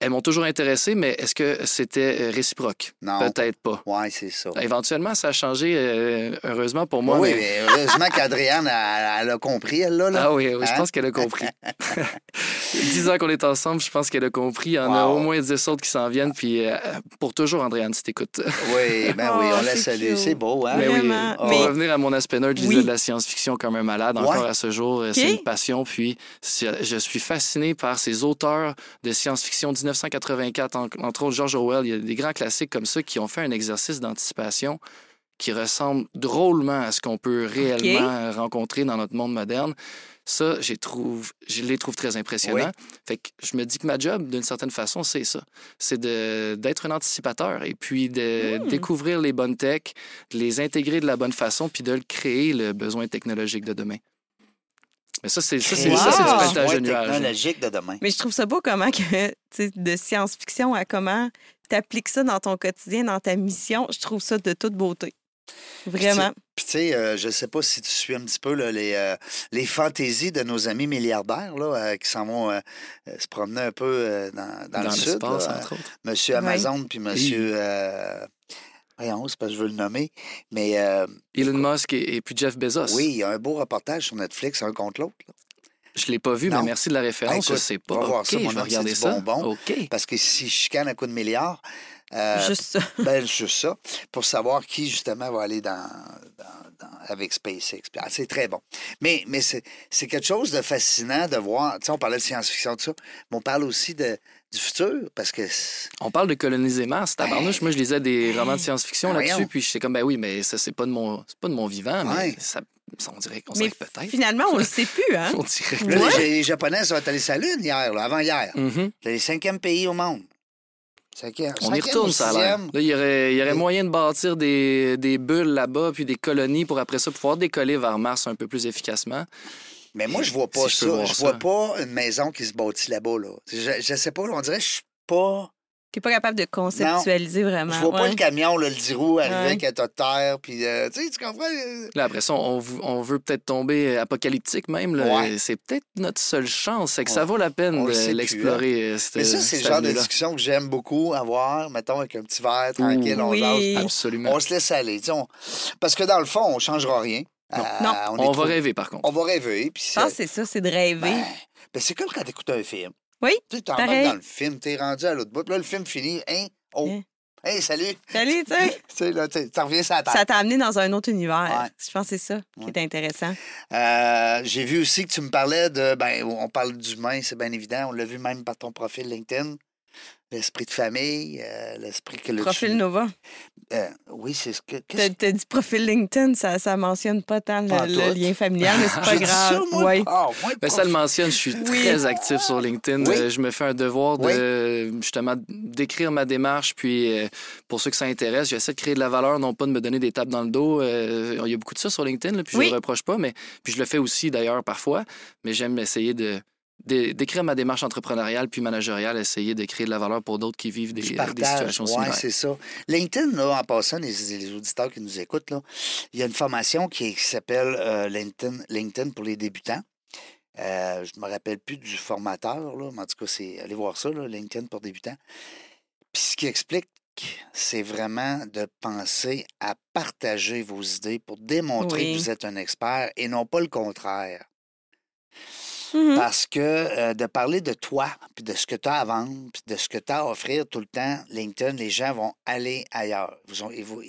S4: elles m'ont toujours intéressé, mais est-ce que c'était euh, réciproque?
S2: Non.
S4: Peut-être pas.
S2: Oui, c'est ça.
S4: Éventuellement, ça a changé, euh, heureusement pour moi.
S2: oui,
S4: mais-
S2: mais heureusement qu'Adrienne, elle, elle a compris, elle, là. là.
S4: Ah oui, oui, je
S2: Hein?
S4: pense qu'elle a compris. Dix ans qu'on est ensemble, je pense qu'elle a compris. Il y en a au moins dix autres qui s'en viennent. Puis euh, pour toujours, Andréane, si t'écoutes.
S2: Oui, ben oui,
S3: Oh,
S2: on la salue. C'est beau, hein?
S4: Mais oui,
S3: Vraiment.
S4: pour
S3: Mais-
S4: revenir à mon aspect nerd, je
S3: Oui.
S4: de la science-fiction comme un malade.
S2: Ouais.
S4: Encore à ce jour, euh, c'est une passion. Puis je suis fasciné par ces auteurs de science-fiction 1984, en- entre autres George Orwell. Il y a des grands classiques comme ça qui ont fait un exercice d'anticipation qui ressemble drôlement à ce qu'on peut réellement rencontrer dans notre monde moderne. Ça, trouve, je les trouve très impressionnants. Fait que je me dis que ma job, d'une certaine façon, c'est ça. C'est d'être un anticipateur et puis de
S3: Mm.
S4: découvrir les bonnes techs, de les intégrer de la bonne façon puis de le créer, le besoin technologique de demain. Mais ça, c'est ça, c'est
S3: Wow.
S4: ça, c'est du pointage de nuages.
S2: technologique de demain.
S3: Mais je trouve ça beau comment que, de science-fiction à comment tu appliques ça dans ton quotidien, dans ta mission. Je trouve ça de toute beauté. Vraiment.
S2: Puis tu sais, euh, je sais pas si tu suis un petit peu là, les, euh, les fantaisies de nos amis milliardaires là, euh, qui s'en vont euh, se promener un peu euh, dans, dans, le sud. là,
S4: entre autres.
S2: euh, Monsieur. Amazon puis Monsieur... Euh, voyons, c'est pas que je veux le nommer. Mais euh,
S4: Elon Musk et, et puis Jeff Bezos.
S2: oui, il y a un beau reportage sur Netflix, un contre l'autre.
S4: Je l'ai pas vu,
S2: Non.
S4: mais merci de la référence.
S2: écoute,
S4: je sais pas.
S2: va voir ça, mon
S4: je vais
S2: homme, c'est
S4: regarder ça.
S2: bonbon. Parce que si je chicane à coup de milliards, euh,
S3: Juste ça.
S2: ben, juste ça, pour savoir qui, justement, va aller dans, dans- dans- avec SpaceX. Ah, c'est très bon. Mais, mais c'est c'est quelque chose de fascinant de voir. Tu sais, on parlait de science-fiction, tout ça, mais on parle aussi de, du futur, parce que...
S4: On parle de coloniser Mars, tabarnouche. Moi, je lisais des romans de science-fiction
S2: Ah,
S4: là-dessus, puis j'étais comme, ben oui, mais ça, c'est pas de mon, c'est pas de mon vivant, mais
S2: Ouais.
S4: ça, ça, on dirait qu'on serait peut-être.
S3: finalement, on le sait plus, hein?
S4: On dirait
S2: Là,
S4: peut-être.
S2: les, les Japonais sont allés sur la Lune hier, là, avant-hier.
S4: Mhm.
S2: C'est le cinquième pays au monde. Cinquième,
S4: On y retourne,
S2: ou
S4: ça a l'air.
S2: sixième?
S4: Là, il y aurait, il y aurait
S2: Et-
S4: moyen de bâtir des, des bulles là-bas, puis des colonies pour après ça pouvoir décoller vers Mars un peu plus efficacement.
S2: Mais moi, je vois pas
S4: Si
S2: ça. Je
S4: ça.
S2: vois pas une maison qui se bâtit là-bas. Là. Je, je sais pas, on dirait que je suis pas
S3: T'es pas capable de conceptualiser vraiment.
S2: Je vois pas
S3: ouais.
S2: le camion, là, le 10 roues arriver
S3: Ouais.
S2: avec un tas de terre, puis euh, tu sais, tu comprends? euh,
S4: Là, après ça, on, veut peut-être tomber apocalyptique même. là.
S2: Ouais.
S4: C'est peut-être notre seule chance. C'est que ça vaut la peine de
S2: plus,
S4: l'explorer. euh,
S2: Mais ça, c'est le genre de discussion que j'aime beaucoup avoir, mettons, avec un petit verre tranquille, on
S3: Oui.
S2: jase.
S4: Absolument.
S2: On se laisse aller. on- Parce que dans le fond, on ne changera rien.
S4: Non.
S2: Euh,
S3: Non.
S2: on, trop-
S4: va rêver, par contre.
S2: On va rêver. Puis
S3: Je pense que
S2: c'est
S3: ça, c'est de rêver.
S2: ben, ben, c'est comme quand tu écoutes un film.
S3: Oui,
S2: Tu sais, t'en dans le film, t'es rendu à l'autre bout. Puis Là, le film finit. Hein? Oh!
S3: Hein?
S2: Hey, salut!
S3: Salut, tu sais.
S2: Tu sais, là, tu reviens sur la table.
S3: Ça t'a amené dans un autre univers.
S2: Ouais.
S3: Je pense que c'est ça qui
S2: Ouais.
S3: est intéressant.
S2: Euh, J'ai vu aussi que tu me parlais de. Ben, on parle d'humain, c'est bien évident. On l'a vu même par ton profil LinkedIn. L'esprit de famille, euh, l'esprit que le.
S3: Profil Nova.
S2: Euh, oui, c'est ce que. Qu'est-ce-
S3: t'as dit profil LinkedIn, ça, ça mentionne pas tant le,
S2: Pas
S3: le
S2: tout.
S3: lien familial, mais c'est pas grave.
S2: ça, moi?
S3: Ouais.
S2: Ah, moi,
S4: Ben, ça le mentionne, je suis
S3: Oui.
S4: très actif sur LinkedIn.
S2: Oui.
S4: Euh, je me fais un devoir de justement d'écrire ma démarche. Puis euh, pour ceux que ça intéresse, j'essaie de créer de la valeur, non pas de me donner des tapes dans le dos. Euh, il y a beaucoup de ça sur LinkedIn, là, puis je le reproche pas, mais puis je le fais aussi d'ailleurs parfois. Mais j'aime essayer de de- d'écrire ma démarche entrepreneuriale puis managériale, essayer de créer de la valeur pour d'autres qui vivent des, situations
S2: ouais,
S4: similaires.
S2: c'est ça. LinkedIn, là, en passant, les, les auditeurs qui nous écoutent, là, il y a une formation qui, qui s'appelle euh, LinkedIn, LinkedIn pour les débutants. Euh, je ne me rappelle plus du formateur, là, mais en tout cas, c'est allez voir ça, là, LinkedIn pour débutants. Puis ce qui explique, c'est vraiment de penser à partager vos idées pour démontrer
S3: Oui.
S2: que vous êtes un expert et non pas le contraire.
S3: Mhm.
S2: Parce que euh, de parler de toi, puis de ce que tu as à vendre, puis de ce que tu as à offrir tout le temps, LinkedIn, les gens vont aller ailleurs. Vous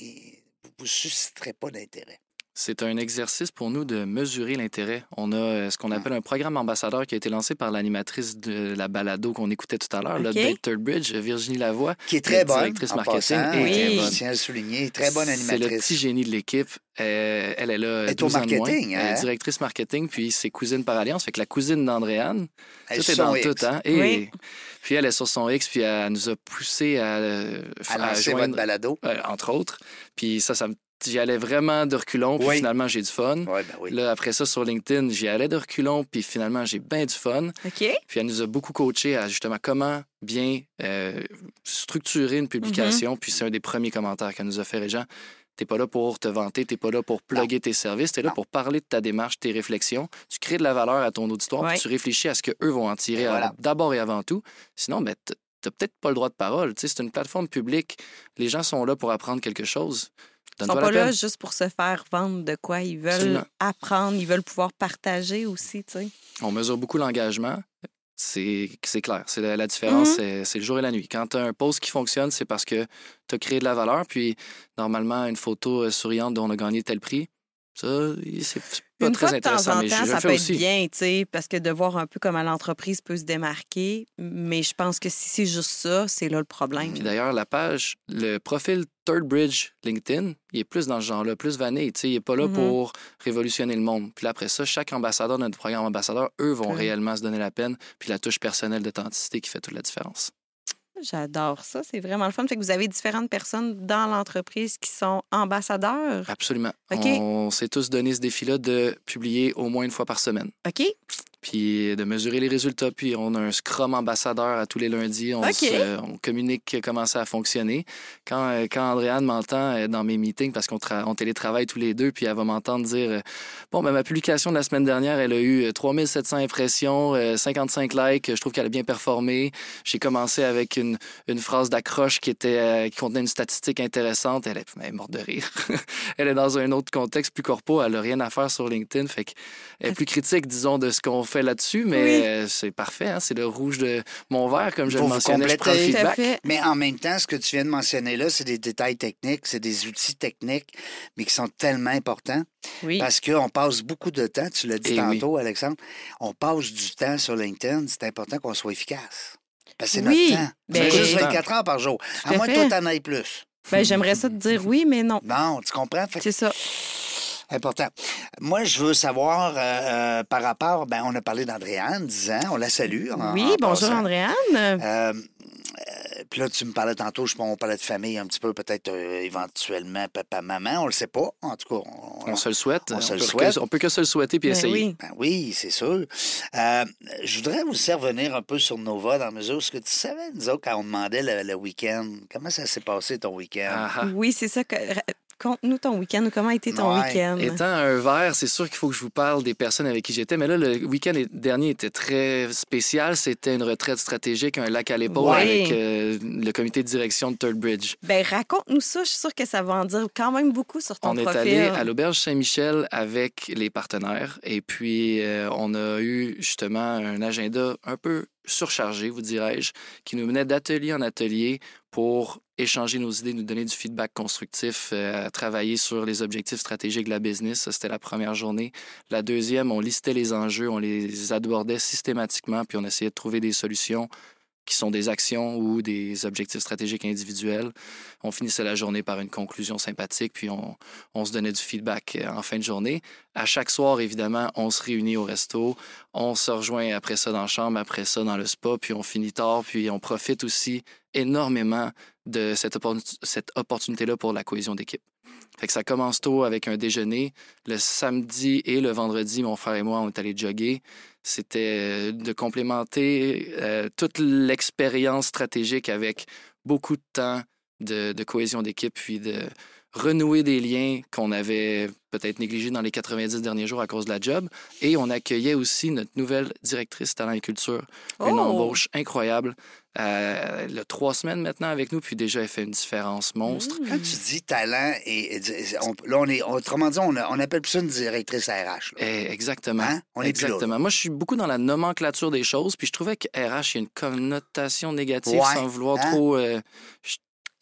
S2: vous susciterez pas d'intérêt.
S4: C'est un exercice pour nous de mesurer l'intérêt. On a euh, ce qu'on appelle un programme ambassadeur qui a été lancé par l'animatrice de la balado qu'on écoutait tout à l'heure,
S3: OK.
S4: l'update Third Bridge, Virginie Lavoie.
S2: Qui est très bonne.
S4: directrice
S2: en
S4: marketing
S2: passant,
S4: est
S3: très
S2: euh,
S3: bonne.
S2: Je tiens à le souligner. Très bonne
S4: C'est le
S2: animatrice.
S4: petit génie de l'équipe. Euh, elle est là
S2: Elle est au
S4: 12 ans de moins.
S2: marketing,
S4: Elle est
S2: hein?
S4: directrice marketing, puis c'est cousine par alliance. Fait que la cousine d'Andréane,
S2: Elle
S4: tout est dans
S2: X.
S4: tout. Hein? Et
S3: Oui.
S4: puis elle est sur son X, puis elle nous a poussé à, euh,
S2: À
S4: à
S2: lancer votre
S4: joindre,
S2: balado.
S4: entre autres. Puis ça, ça me- j'y allais vraiment de reculons, puis
S2: Oui.
S4: finalement j'ai du fun.
S2: Ben oui.
S4: Là, après ça, sur LinkedIn, j'y allais de reculons, puis finalement, j'ai bien du fun.
S3: OK.
S4: Puis elle nous a beaucoup coaché à justement comment bien euh, structurer une publication. Puis c'est un des premiers commentaires qu'elle nous a fait, Régent. T'es pas là pour te vanter, t'es pas là pour plugger tes services, t'es là
S2: Non.
S4: pour parler de ta démarche, tes réflexions. Tu crées de la valeur à ton auditoire, puis tu réfléchis à ce qu'eux vont en tirer
S2: voilà.
S4: d'abord et avant tout. Sinon, ben, t'as peut-être pas le droit de parole. Tu sais, c'est une plateforme publique. Les gens sont là pour apprendre quelque chose.
S3: Ils sont pas là juste pour se faire vendre de quoi. Ils veulent
S4: Absolument.
S3: apprendre, ils veulent pouvoir partager aussi.
S4: On mesure beaucoup l'engagement. C'est c'est clair. C'est la, la différence,
S3: Mhm.
S4: c'est- c'est le jour et la nuit. Quand tu as un post qui fonctionne, c'est parce que tu as créé de la valeur. Puis, normalement, une photo euh, souriante dont on a gagné tel prix, ça, c'est pas
S3: Une
S4: très
S3: fois de temps
S4: intéressant.
S3: en
S4: mais
S3: temps,
S4: je
S3: ça
S4: fais
S3: peut
S4: aussi.
S3: être bien, tu sais, parce que de voir un peu comment l'entreprise peut se démarquer. Mais je pense que si c'est juste ça, c'est là le problème.
S4: Puis d'ailleurs, la page, le profil Third Bridge LinkedIn, il est plus dans ce genre-là, plus vanille. Tu sais, il n'est pas là
S3: Mhm.
S4: pour révolutionner le monde. Puis là, après ça, chaque ambassadeur de notre programme ambassadeur, eux, vont
S3: Ouais.
S4: réellement se donner la peine. Puis la touche personnelle d'authenticité qui fait toute la différence.
S3: J'adore ça, c'est vraiment le fun. Fait que vous avez différentes personnes dans l'entreprise qui sont ambassadeurs.
S4: Absolument. On s'est tous donné ce défi-là de publier au moins une fois par semaine.
S3: OK?
S4: Puis de mesurer les résultats. Puis on a un Scrum ambassadeur à tous les lundis. On,
S3: OK.
S4: se- on communique comment ça a fonctionné. Quand, euh, quand Andréane m'entend dans mes meetings, parce qu'on on télétravaille tous les deux, puis elle va m'entendre dire euh, Bon, ben, ma publication de la semaine dernière, elle a eu euh, 3700 impressions, euh, 55 likes. Je trouve qu'elle a bien performé. J'ai commencé avec une, une phrase d'accroche qui, était, qui contenait une statistique intéressante. Elle est, elle est morte de rire. elle est dans un autre contexte plus corpo. Elle n'a rien à faire sur LinkedIn. Fait qu'elle est plus critique, disons, de ce qu'on fait là-dessus, mais
S3: Oui.
S4: c'est parfait. hein. C'est le rouge de mon verre, comme je
S2: Vous
S4: le mentionnais. Je prends le feedback.
S2: Mais en même temps, ce que tu viens de mentionner là, c'est des détails techniques, c'est des outils techniques, mais qui sont tellement importants
S3: Oui.
S2: parce qu'on passe beaucoup de temps, tu l'as dit
S4: Eh
S2: tantôt, Alexandre, on passe du temps sur LinkedIn, c'est important qu'on soit efficace. Parce que c'est
S3: Oui,
S2: notre temps.
S3: ben-
S2: c'est juste 24 heures par jour. À
S3: à
S2: moins que toi, t'en ailles plus.
S3: Ben, j'aimerais ça te dire oui, mais non.
S2: Non, tu comprends? Fait
S3: C'est ça.
S2: Important. Moi, je veux savoir euh, euh, par rapport, ben, on a parlé d'Andréane, 10 ans, on la salue. en-
S3: Oui,
S2: en
S3: bonjour
S2: passant.
S3: Andréane.
S2: Euh, euh, Puis là, tu me parlais tantôt, je pense, on parlait de famille un petit peu, peut-être euh, éventuellement papa, maman, on le sait pas. En tout cas,
S4: On se le souhaite.
S2: On se le
S4: peut
S2: souhaite.
S4: que- on peut que se le souhaiter puis
S3: Ben
S4: essayer.
S3: oui.
S2: Ben oui, c'est sûr. Euh, je voudrais aussi revenir un peu sur Nova dans la mesure où ce que tu savais, nous autres, quand on demandait le, le week-end, comment ça s'est passé ton week-end?
S4: Ah, ah.
S3: Oui, c'est ça. que- Conte-nous ton week-end ou comment a été ton
S2: Ouais.
S3: week-end?
S4: Étant un verre, c'est sûr qu'il faut que je vous parle des personnes avec qui j'étais. Mais là, le week-end dernier était très spécial. C'était une retraite stratégique, un lac à l'épaule
S3: Ouais.
S4: avec euh, le comité de direction de Third Bridge.
S3: Ben, raconte-nous ça. Je suis sûre que ça va en dire quand même beaucoup sur ton
S4: On est
S3: profil.
S4: allé à l'auberge Saint-Michel avec les partenaires et puis euh, on a eu justement un agenda un peu surchargé, vous dirais-je, qui nous menait d'atelier en atelier pour échanger nos idées, nous donner du feedback constructif, euh, travailler sur les objectifs stratégiques de la business. Ça, c'était la première journée. La deuxième, on listait les enjeux, on les abordait systématiquement, puis on essayait de trouver des solutions qui sont des actions ou des objectifs stratégiques individuels. On finissait la journée par une conclusion sympathique, puis on, se donnait du feedback euh, en fin de journée. À chaque soir, évidemment, on se réunit au resto, on se rejoint après ça dans la chambre, après ça dans le spa, puis on finit tard, puis on profite aussi énormément de cette opportunité-là pour la cohésion d'équipe. Fait que ça commence tôt avec un déjeuner. Le samedi et le vendredi, mon frère et moi, on est allés jogger. C'était euh, de complémenter euh, toute l'expérience stratégique avec beaucoup de temps de, de cohésion d'équipe, puis de renouer des liens qu'on avait peut-être négligés dans les 90 derniers jours à cause de la job. Et on accueillait aussi notre nouvelle directrice talent et culture, une
S3: Oh!
S4: embauche incroyable. Euh, elle a trois semaines maintenant avec nous, puis déjà, elle fait une différence monstre.
S2: Quand tu dis talent, et, et- on- là, on est, autrement dit, on, on appelle plus ça une directrice RH.
S4: Eh, exactement.
S2: Hein? On est
S4: exactement. Moi, je suis beaucoup dans la nomenclature des choses, puis je trouvais que RH, il y a une connotation négative
S2: Ouais,
S4: sans vouloir
S2: hein?
S4: trop. euh,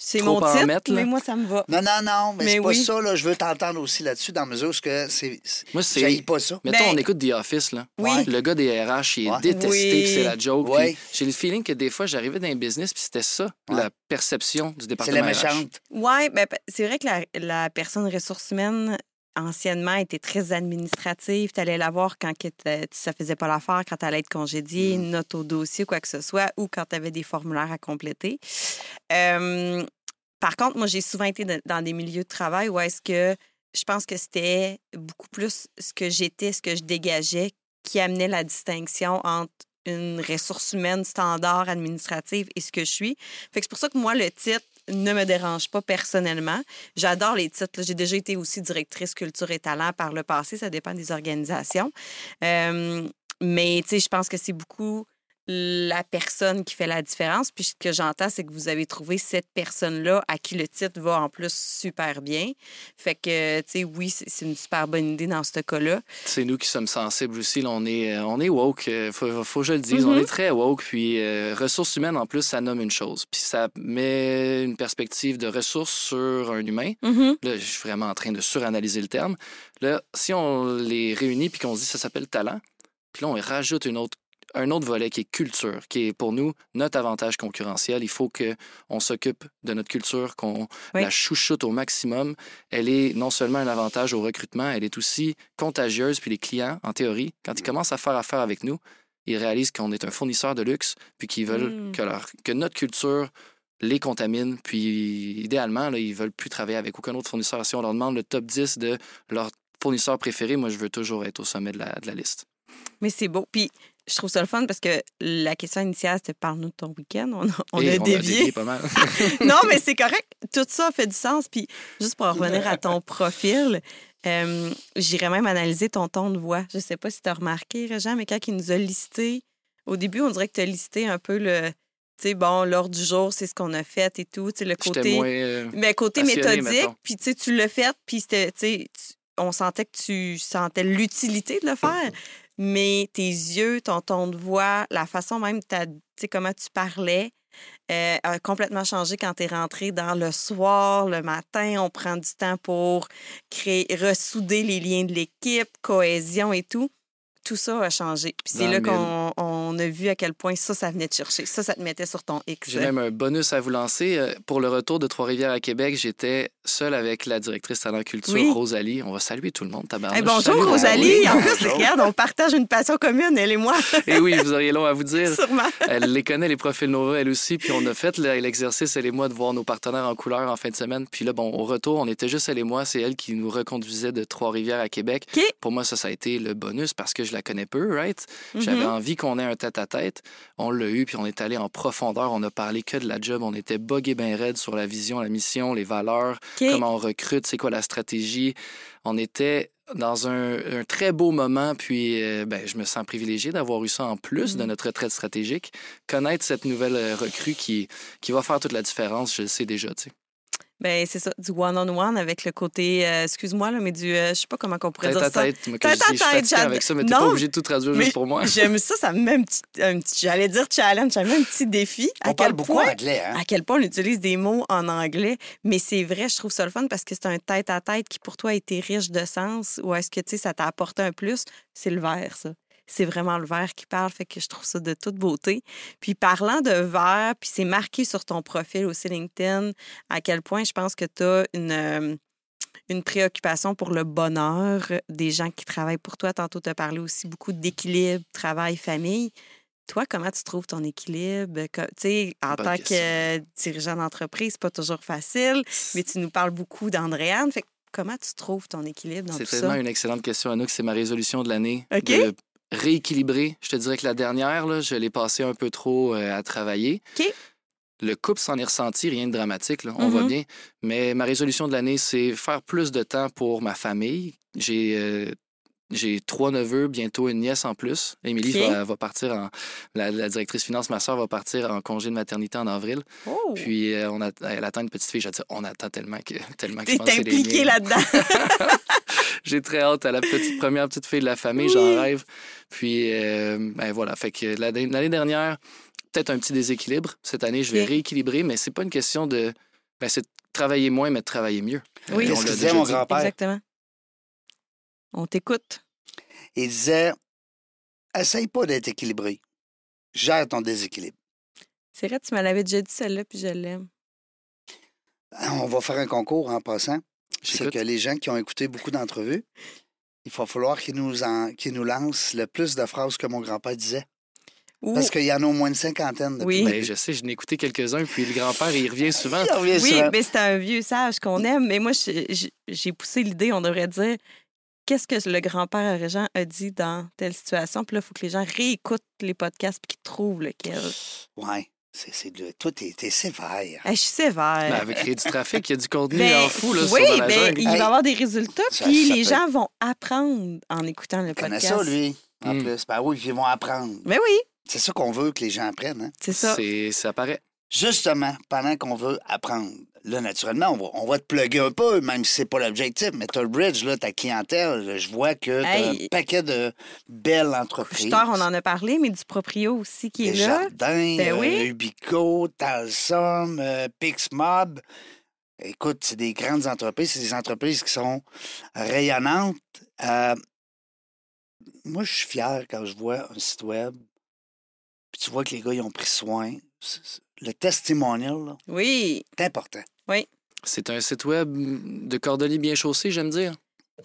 S3: C'est mon titre,
S4: mettre,
S3: mais moi, ça me va.
S2: Non, non, non, mais,
S3: Mais
S2: c'est pas
S3: oui.
S2: ça, là. Je veux t'entendre aussi là-dessus, dans la mesure où c'est. c'est-
S4: Moi, c'est-
S2: j'haïs pas ça.
S4: Mettons,
S3: Ben-
S4: on écoute The Office, là.
S3: Oui.
S4: Le gars des RH, il est
S2: Ouais.
S4: détesté,
S3: Oui.
S4: puis c'est la joke. Puis J'ai le feeling que des fois, j'arrivais dans un business, puis c'était ça,
S2: Ouais.
S4: la perception du
S2: C'est
S4: département
S2: la
S4: RH.
S2: méchante.
S3: Oui, ben, c'est vrai que la, la personne ressources humaines, anciennement, était très administrative. Tu allais la voir quand t'as- ça faisait pas l'affaire, quand tu allais être congédié, une note au dossier, quoi que ce soit, ou quand tu avais des formulaires à compléter. Euh, par contre, moi, j'ai souvent été dans des milieux de travail où est-ce que je pense que c'était beaucoup plus ce que j'étais, ce que je dégageais, qui amenait la distinction entre une ressource humaine standard administrative et ce que je suis. Fait que c'est pour ça que moi, le titre ne me dérange pas personnellement. J'adore les titres. J'ai déjà été aussi directrice culture et talent par le passé. Ça dépend des organisations. Euh, mais, tu sais, je pense que c'est beaucoup la personne qui fait la différence. Puis ce que j'entends, c'est que vous avez trouvé cette personne-là à qui le titre va en plus super bien. Fait que, tu sais, oui, c'est une super bonne idée dans ce cas-là.
S4: C'est nous qui sommes sensibles aussi. là, on, est, euh, on est woke, euh, faut, faut que je le dise. On
S3: Mhm.
S4: est très woke. Puis euh, ressources humaines, en plus, ça nomme une chose. Puis ça met une perspective de ressources sur un humain.
S3: Mhm.
S4: Là, je suis vraiment en train de suranalyser le terme. Là, si on les réunit puis qu'on se dit ça s'appelle talent, puis là, on rajoute une autre, un autre volet qui est culture, qui est pour nous notre avantage concurrentiel. Il faut qu'on s'occupe de notre culture, qu'on
S3: Oui.
S4: la chouchoute au maximum. Elle est non seulement un avantage au recrutement, elle est aussi contagieuse. Puis les clients, en théorie, quand ils commencent à faire affaire avec nous, ils réalisent qu'on est un fournisseur de luxe, puis qu'ils veulent
S3: Mm.
S4: que, leur, que notre culture les contamine, puis idéalement, là, ils veulent plus travailler avec aucun autre fournisseur. Si on leur demande le top 10 de leurs fournisseurs préférés, moi, je veux toujours être au sommet de la, de la liste.
S3: Mais c'est beau. Puis je trouve ça le fun parce que la question initiale, c'était parle-nous de ton week-end. On a, on
S4: Et
S3: a dévié.
S4: pas mal.
S3: non, mais c'est correct. Tout ça fait du sens. Puis juste pour en revenir à ton profil, euh, j'irais même analyser ton ton de voix. Je sais pas si tu as remarqué, Réjean, mais quand il nous a listé, au début, on dirait que tu as listé un peu le. Tu sais, bon, l'heure du jour, c'est ce qu'on a fait et tout. Tu sais, le côté.
S4: moins... euh,
S3: Mais côté méthodique,
S4: mettons.
S3: puis tu sais, tu l'as fait, puis c'était, tu sais, tu- on sentait que tu sentais l'utilité de le faire, mais tes yeux, ton ton de voix, la façon même, tu comment tu parlais, euh, a complètement changé quand tu es rentré dans le soir, le matin. On prend du temps pour créer, ressouder les liens de l'équipe, cohésion et tout. Tout ça a changé. Puis c'est là qu'on on on a vu à quel point ça, ça venait te chercher. Ça, ça te mettait sur ton X.
S4: J'ai même un bonus à vous lancer. Euh, Pour le retour de Trois-Rivières à Québec, j'étais seul avec la directrice talent culture,
S3: Oui.
S4: Rosalie. On va saluer tout le monde, tabarnak.
S3: Eh, bonjour, Rosalie.
S4: Oui.
S3: En plus, regarde, on partage une passion commune, elle et moi,
S4: Et oui, vous auriez long à vous dire.
S3: sûrement.
S4: Elle les connaît, les profils Nova, elle aussi. Puis on a fait le- l'exercice, elle et moi, de voir nos partenaires en couleur en fin de semaine. Puis là, bon, au retour, on était juste elle et moi. C'est elle qui nous reconduisait de Trois-Rivières à Québec. Pour moi, ça, ça a été le bonus parce que je la connais peu, right? J'avais
S3: Mhm.
S4: envie qu'on ait un tête-à-tête. On l'a eu, puis on est allé en profondeur. On a parlé que de la job. On était bogué bien raide sur la vision, la mission, les valeurs, comment on recrute, c'est quoi la stratégie. On était dans un, un très beau moment, puis euh, ben, je me sens privilégié d'avoir eu ça en plus de
S3: Mhm.
S4: notre retraite stratégique. Connaître cette nouvelle euh, recrue qui, qui va faire toute la différence, je le sais déjà. tu sais.
S3: Ben, c'est ça, du one-on-one avec le côté, euh, excuse-moi, là, mais du, euh, je sais pas comment on pourrait
S4: Tête
S3: dire
S4: à
S3: ça.
S4: tête,
S3: Tête à tête, j'ad-
S4: avec ça, mais t'es pas obligé de tout traduire
S3: mais
S4: juste pour moi.
S3: J'aime ça, ça me met un petit, j'allais dire challenge, ça me met un petit défi. à
S2: On parle
S3: quel
S2: beaucoup
S3: point,
S2: anglais, hein?
S3: à quel point on utilise des mots en anglais, mais c'est vrai, je trouve ça le fun parce que c'est un tête-à-tête qui pour toi a été riche de sens ou est-ce que tu sais ça t'a apporté un plus, c'est le vert ça. C'est vraiment le vert qui parle, fait que je trouve ça de toute beauté. Puis parlant de vert, puis c'est marqué sur ton profil aussi LinkedIn, à quel point je pense que tu as une, euh, une préoccupation pour le bonheur des gens qui travaillent pour toi. Tantôt, tu as parlé aussi beaucoup d'équilibre, travail, famille. Toi, comment tu trouves ton équilibre? Sais, en
S4: Bonne
S3: tant
S4: question.
S3: que dirigeant d'entreprise, c'est pas toujours facile, mais tu nous parles beaucoup d'Andréane. Fait que comment tu trouves ton équilibre dans
S4: C'est
S3: tout
S4: tellement
S3: ça?
S4: une excellente question, Anouk. C'est ma résolution de l'année. De rééquilibrer. Je te dirais que la dernière, là, je l'ai passée un peu trop euh, à travailler.
S3: OK.
S4: Le couple s'en est ressenti, rien de dramatique, là. on va
S3: Mhm.
S4: bien. Mais ma résolution de l'année, c'est faire plus de temps pour ma famille. J'ai euh, j'ai trois neveux, bientôt une nièce en plus. Émilie va, va partir en. La, la directrice finance, ma soeur, va partir en congé de maternité en avril.
S3: Oh!
S4: Puis euh, on a, elle attend une petite fille. Je dis, on attend tellement que, tellement que je
S3: T'es
S4: pense que c'est les
S3: impliqué là-dedans.
S4: J'ai très hâte à la petite, première petite fille de la famille, j'en rêve. Puis, euh, ben voilà, fait que l'année dernière, peut-être un petit déséquilibre. Cette année, je vais rééquilibrer, mais c'est pas une question de. Ben, c'est de travailler moins, mais de travailler mieux.
S3: Oui.
S2: Disait,
S4: déjà
S2: mon grand-père?
S3: Exactement. On t'écoute.
S2: Il disait Essaye pas d'être équilibré. Gère ton déséquilibre.
S3: C'est vrai, tu me l'avais déjà dit celle-là, puis je l'aime.
S2: On va faire un concours en passant. C'est
S4: J'écoute.
S2: que les gens qui ont écouté beaucoup d'entrevues, il va falloir qu'ils nous, en- qu'ils nous lancent le plus de phrases que mon grand-père disait. Parce qu'il y en a au moins une cinquantaine. depuis
S3: Oui.
S4: Ben, je sais, je n'ai écouté quelques-uns, puis le grand-père, il revient souvent.
S2: Il revient
S3: Oui,
S2: souvent.
S3: mais c'est un vieux sage qu'on aime. Mais moi, j'ai poussé l'idée, on devrait dire qu'est-ce que le grand-père Régent a dit dans telle situation? Puis là, il faut que les gens réécoutent les podcasts puis qu'ils trouvent lequel.
S2: Ouais. C'est, c'est de... Toi, t'es, t'es sévère.
S3: Hey, je suis sévère.
S4: Ben, avec du trafic, il y a du contenu
S3: Ben,
S4: en fou là,
S3: oui,
S4: sur la
S3: ben, il va y
S2: Hey.
S3: avoir des résultats,
S2: Ça-
S3: puis
S2: ça
S3: les
S2: peut
S3: gens vont apprendre en écoutant le
S2: Il connaît
S3: podcast.
S2: ça, lui, en
S4: Hmm.
S2: plus. Ben oui, puis ils vont apprendre.
S3: Mais oui,
S2: C'est ça qu'on veut que les gens apprennent. Hein?
S3: c'est ça.
S4: C'est- Ça paraît.
S2: Justement, pendant qu'on veut apprendre, là, naturellement, on va, on va te plugger un peu, même si c'est pas l'objectif, mais t'as le bridge, là, ta clientèle, je vois que t'as
S3: Hey.
S2: un paquet de belles entreprises.
S3: Couche-tard, on en a parlé, mais du proprio aussi qui est
S2: Des
S3: là.
S2: jardins,
S3: Ben
S2: euh,
S3: oui.
S2: Ubico, Talsum, euh, Pixmob. Écoute, c'est des grandes entreprises, c'est des entreprises qui sont rayonnantes. Euh, moi, je suis fier quand je vois un site web, puis tu vois que les gars, ils ont pris soin. Le testimonial, là,
S3: Oui.
S2: c'est important.
S4: C'est un site web de cordonnier bien chaussé, j'aime dire.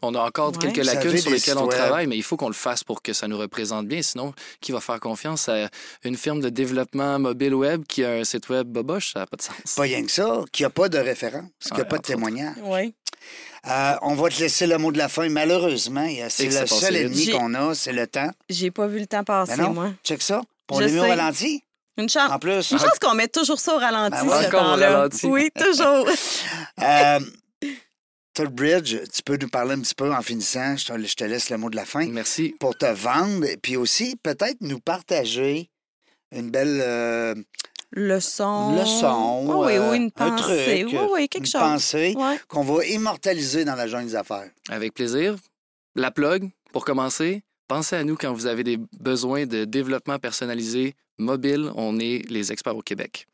S4: On a encore
S3: Ouais.
S4: quelques lacunes sur lesquelles on
S2: web.
S4: travaille, mais il faut qu'on le fasse pour que ça nous représente bien. Sinon, qui va faire confiance à une firme de développement mobile web qui a un site web boboche? Ça n'a pas de sens.
S2: Pas rien que ça, qu'il n'y a pas de référence, qu'il n'y a
S4: Ouais,
S2: pas de témoignage.
S3: Oui.
S2: Euh, on va te laisser le mot de la fin, malheureusement. il y a- C'est le seul ennemi qu'on a, c'est le temps.
S3: J'ai pas vu le temps passer,
S2: Ben non.
S3: moi.
S2: Check ça. Pour au
S3: sais.
S2: ralenti.
S3: Une chance.
S2: En plus.
S3: Une chance qu'on met toujours ça au ralenti,
S2: Ben ouais.
S3: ce temps-là.
S4: ralenti.
S3: Oui, toujours.
S2: Euh, Bridge, tu peux nous parler un petit peu en finissant. Je te, je te laisse le mot de la fin.
S4: Merci.
S2: Pour te vendre, et puis aussi peut-être nous partager une belle euh,
S3: Leçon.
S2: leçon.
S3: Oh, oui,
S2: euh,
S3: oui, une
S2: un
S3: pensée.
S2: truc,
S3: oui, oui, quelque
S2: une
S3: chose.
S2: pensée
S3: Ouais.
S2: qu'on va immortaliser dans la jungle des affaires.
S4: Avec plaisir. La plug, pour commencer, pensez à nous quand vous avez des besoins de développement personnalisé mobile. On est les experts au Québec.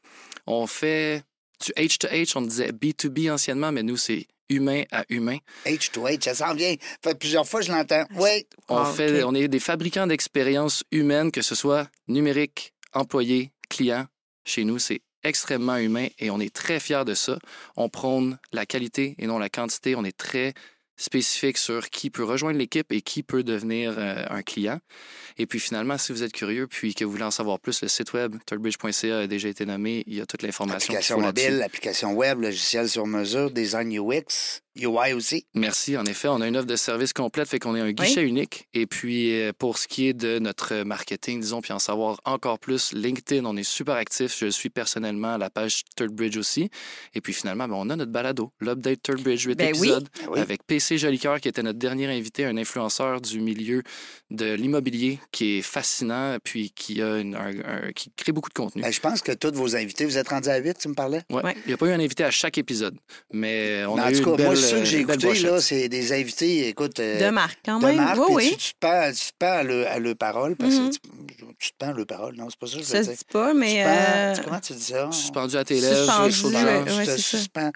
S4: On fait du H2H, on disait B2B anciennement, mais nous, c'est humain à humain.
S2: H to H, ça s'en vient. Fait plusieurs fois, je l'entends. Oui.
S4: On,
S3: Ah,
S4: fait, on est des fabricants d'expériences humaines, que ce soit numérique, employé, client. Chez nous, c'est extrêmement humain et on est très fiers de ça. On prône la qualité et non la quantité. On est très spécifique sur qui peut rejoindre l'équipe et qui peut devenir euh, un client. Et puis finalement, si vous êtes curieux puis que vous voulez en savoir plus, le site web thirdbridge.ca a déjà été nommé. Il y a toute l'information
S2: Application mobile, application web, logiciel sur mesure, design UX, UI aussi.
S4: Merci. En effet, on a une offre de service complète, fait qu'on est un guichet unique. Et puis, euh, pour ce qui est de notre marketing, disons, puis en savoir encore plus, LinkedIn, on est super actif. Je suis personnellement à la page Third Bridge aussi. Et puis, finalement, ben, on a notre balado, l'Update Third Bridge, 8
S3: Ben oui.
S4: épisodes,
S2: Ben oui.
S4: avec PC Jolicoeur, qui était notre dernier invité, un influenceur du milieu de l'immobilier, qui est fascinant, puis qui, a une- un- un- qui crée beaucoup de contenu.
S2: Ben, je pense que tous vos invités, vous êtes rendus à 8, tu me parlais?
S4: Ouais.
S3: Ouais.
S4: Il n'y a pas eu un invité à chaque épisode, mais on
S2: Mais
S4: a
S2: en
S4: eu
S2: tout cas,
S4: une belle,
S2: moi, ceux que j'ai écoutés, là, c'est des invités, écoute. euh,
S3: De marque, quand
S2: de
S3: même.
S2: marque,
S3: oui, oui.
S2: Tu, tu te pends, tu te pends à, le, à le parole, parce
S3: Mhm.
S2: que tu, tu te pends à le parole. Non, c'est pas ça que je
S3: Ça
S2: veux
S3: se
S2: dire.
S3: dit pas,
S2: Tu
S3: mais.
S2: pends-
S3: euh,
S2: tu- comment tu dis ça?
S4: Suspendu à tes lèvres,
S3: Suspendu,
S4: chaud
S3: ouais.
S2: Tu
S3: ouais,
S2: te
S3: ça.
S2: suspends.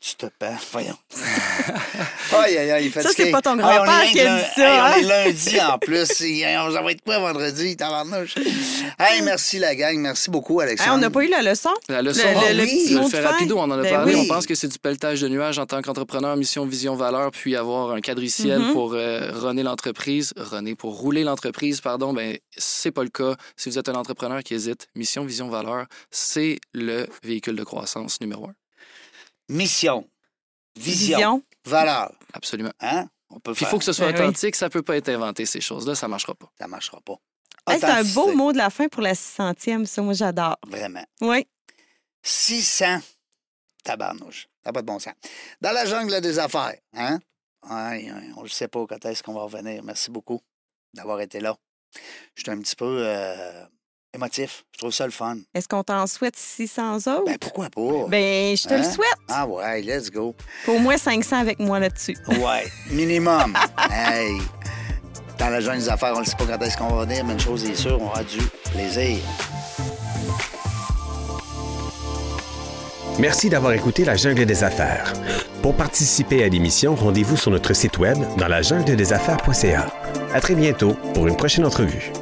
S2: Tu te pends. Voyons. aïe, aïe, aïe, fatigué.
S3: c'est pas ton grand-père
S2: on
S3: qui a dit ça,
S2: hey,
S3: hein?
S2: On est lundi en plus. On- Ça va être quoi vendredi, tabarnouche? Hey, merci la gang. Merci beaucoup, Alexandre.
S3: on n'a pas eu la leçon?
S4: La leçon,
S3: Le-
S4: oui,
S2: petit
S4: je
S3: mot
S4: le
S3: de fin?
S4: rapido, on en a
S3: Ben
S4: parlé? On pense que c'est du pelletage de nuages en tant qu'entrepreneur, mission, vision, valeur, puis avoir un quadriciel
S3: Mhm.
S4: pour euh, runner l'entreprise, runner pour rouler l'entreprise, pardon, ben c'est pas le cas. Si vous êtes un entrepreneur qui hésite, mission, vision, valeur, c'est le véhicule de croissance numéro un.
S2: Mission, vision,
S3: Vision.
S2: valeur.
S4: Absolument.
S2: Hein? On peut
S4: il faut que ce soit
S3: Ben oui.
S4: authentique, ça peut pas être inventé, ces choses-là, ça marchera pas.
S2: Ça marchera pas.
S3: Hey, c'est un beau mot de la fin pour la 600e, ça, moi, j'adore.
S2: Vraiment.
S3: Oui.
S2: 600 tabarnouche. Ça n'a pas de bon sens. Dans la jungle des affaires, hein? Ouais, on ne sait pas quand est-ce qu'on va revenir. Merci beaucoup d'avoir été là. Je suis un petit peu euh, émotif. Je trouve ça le fun.
S3: Est-ce qu'on t'en souhaite 600 autres?
S2: Ben, pourquoi pas?
S3: Ben, je te le
S2: Hein?
S3: souhaite.
S2: Ah ouais, let's go.
S3: Au moins 500 avec moi là-dessus.
S2: Ouais, minimum. hey! Dans la jungle des affaires, on ne sait pas quand est-ce qu'on va revenir, mais une chose est sûre, on aura du plaisir.
S1: Merci d'avoir écouté La Jungle des Affaires. Pour participer à l'émission, rendez-vous sur notre site web dans la jungle des affaires.ca. À très bientôt pour une prochaine entrevue.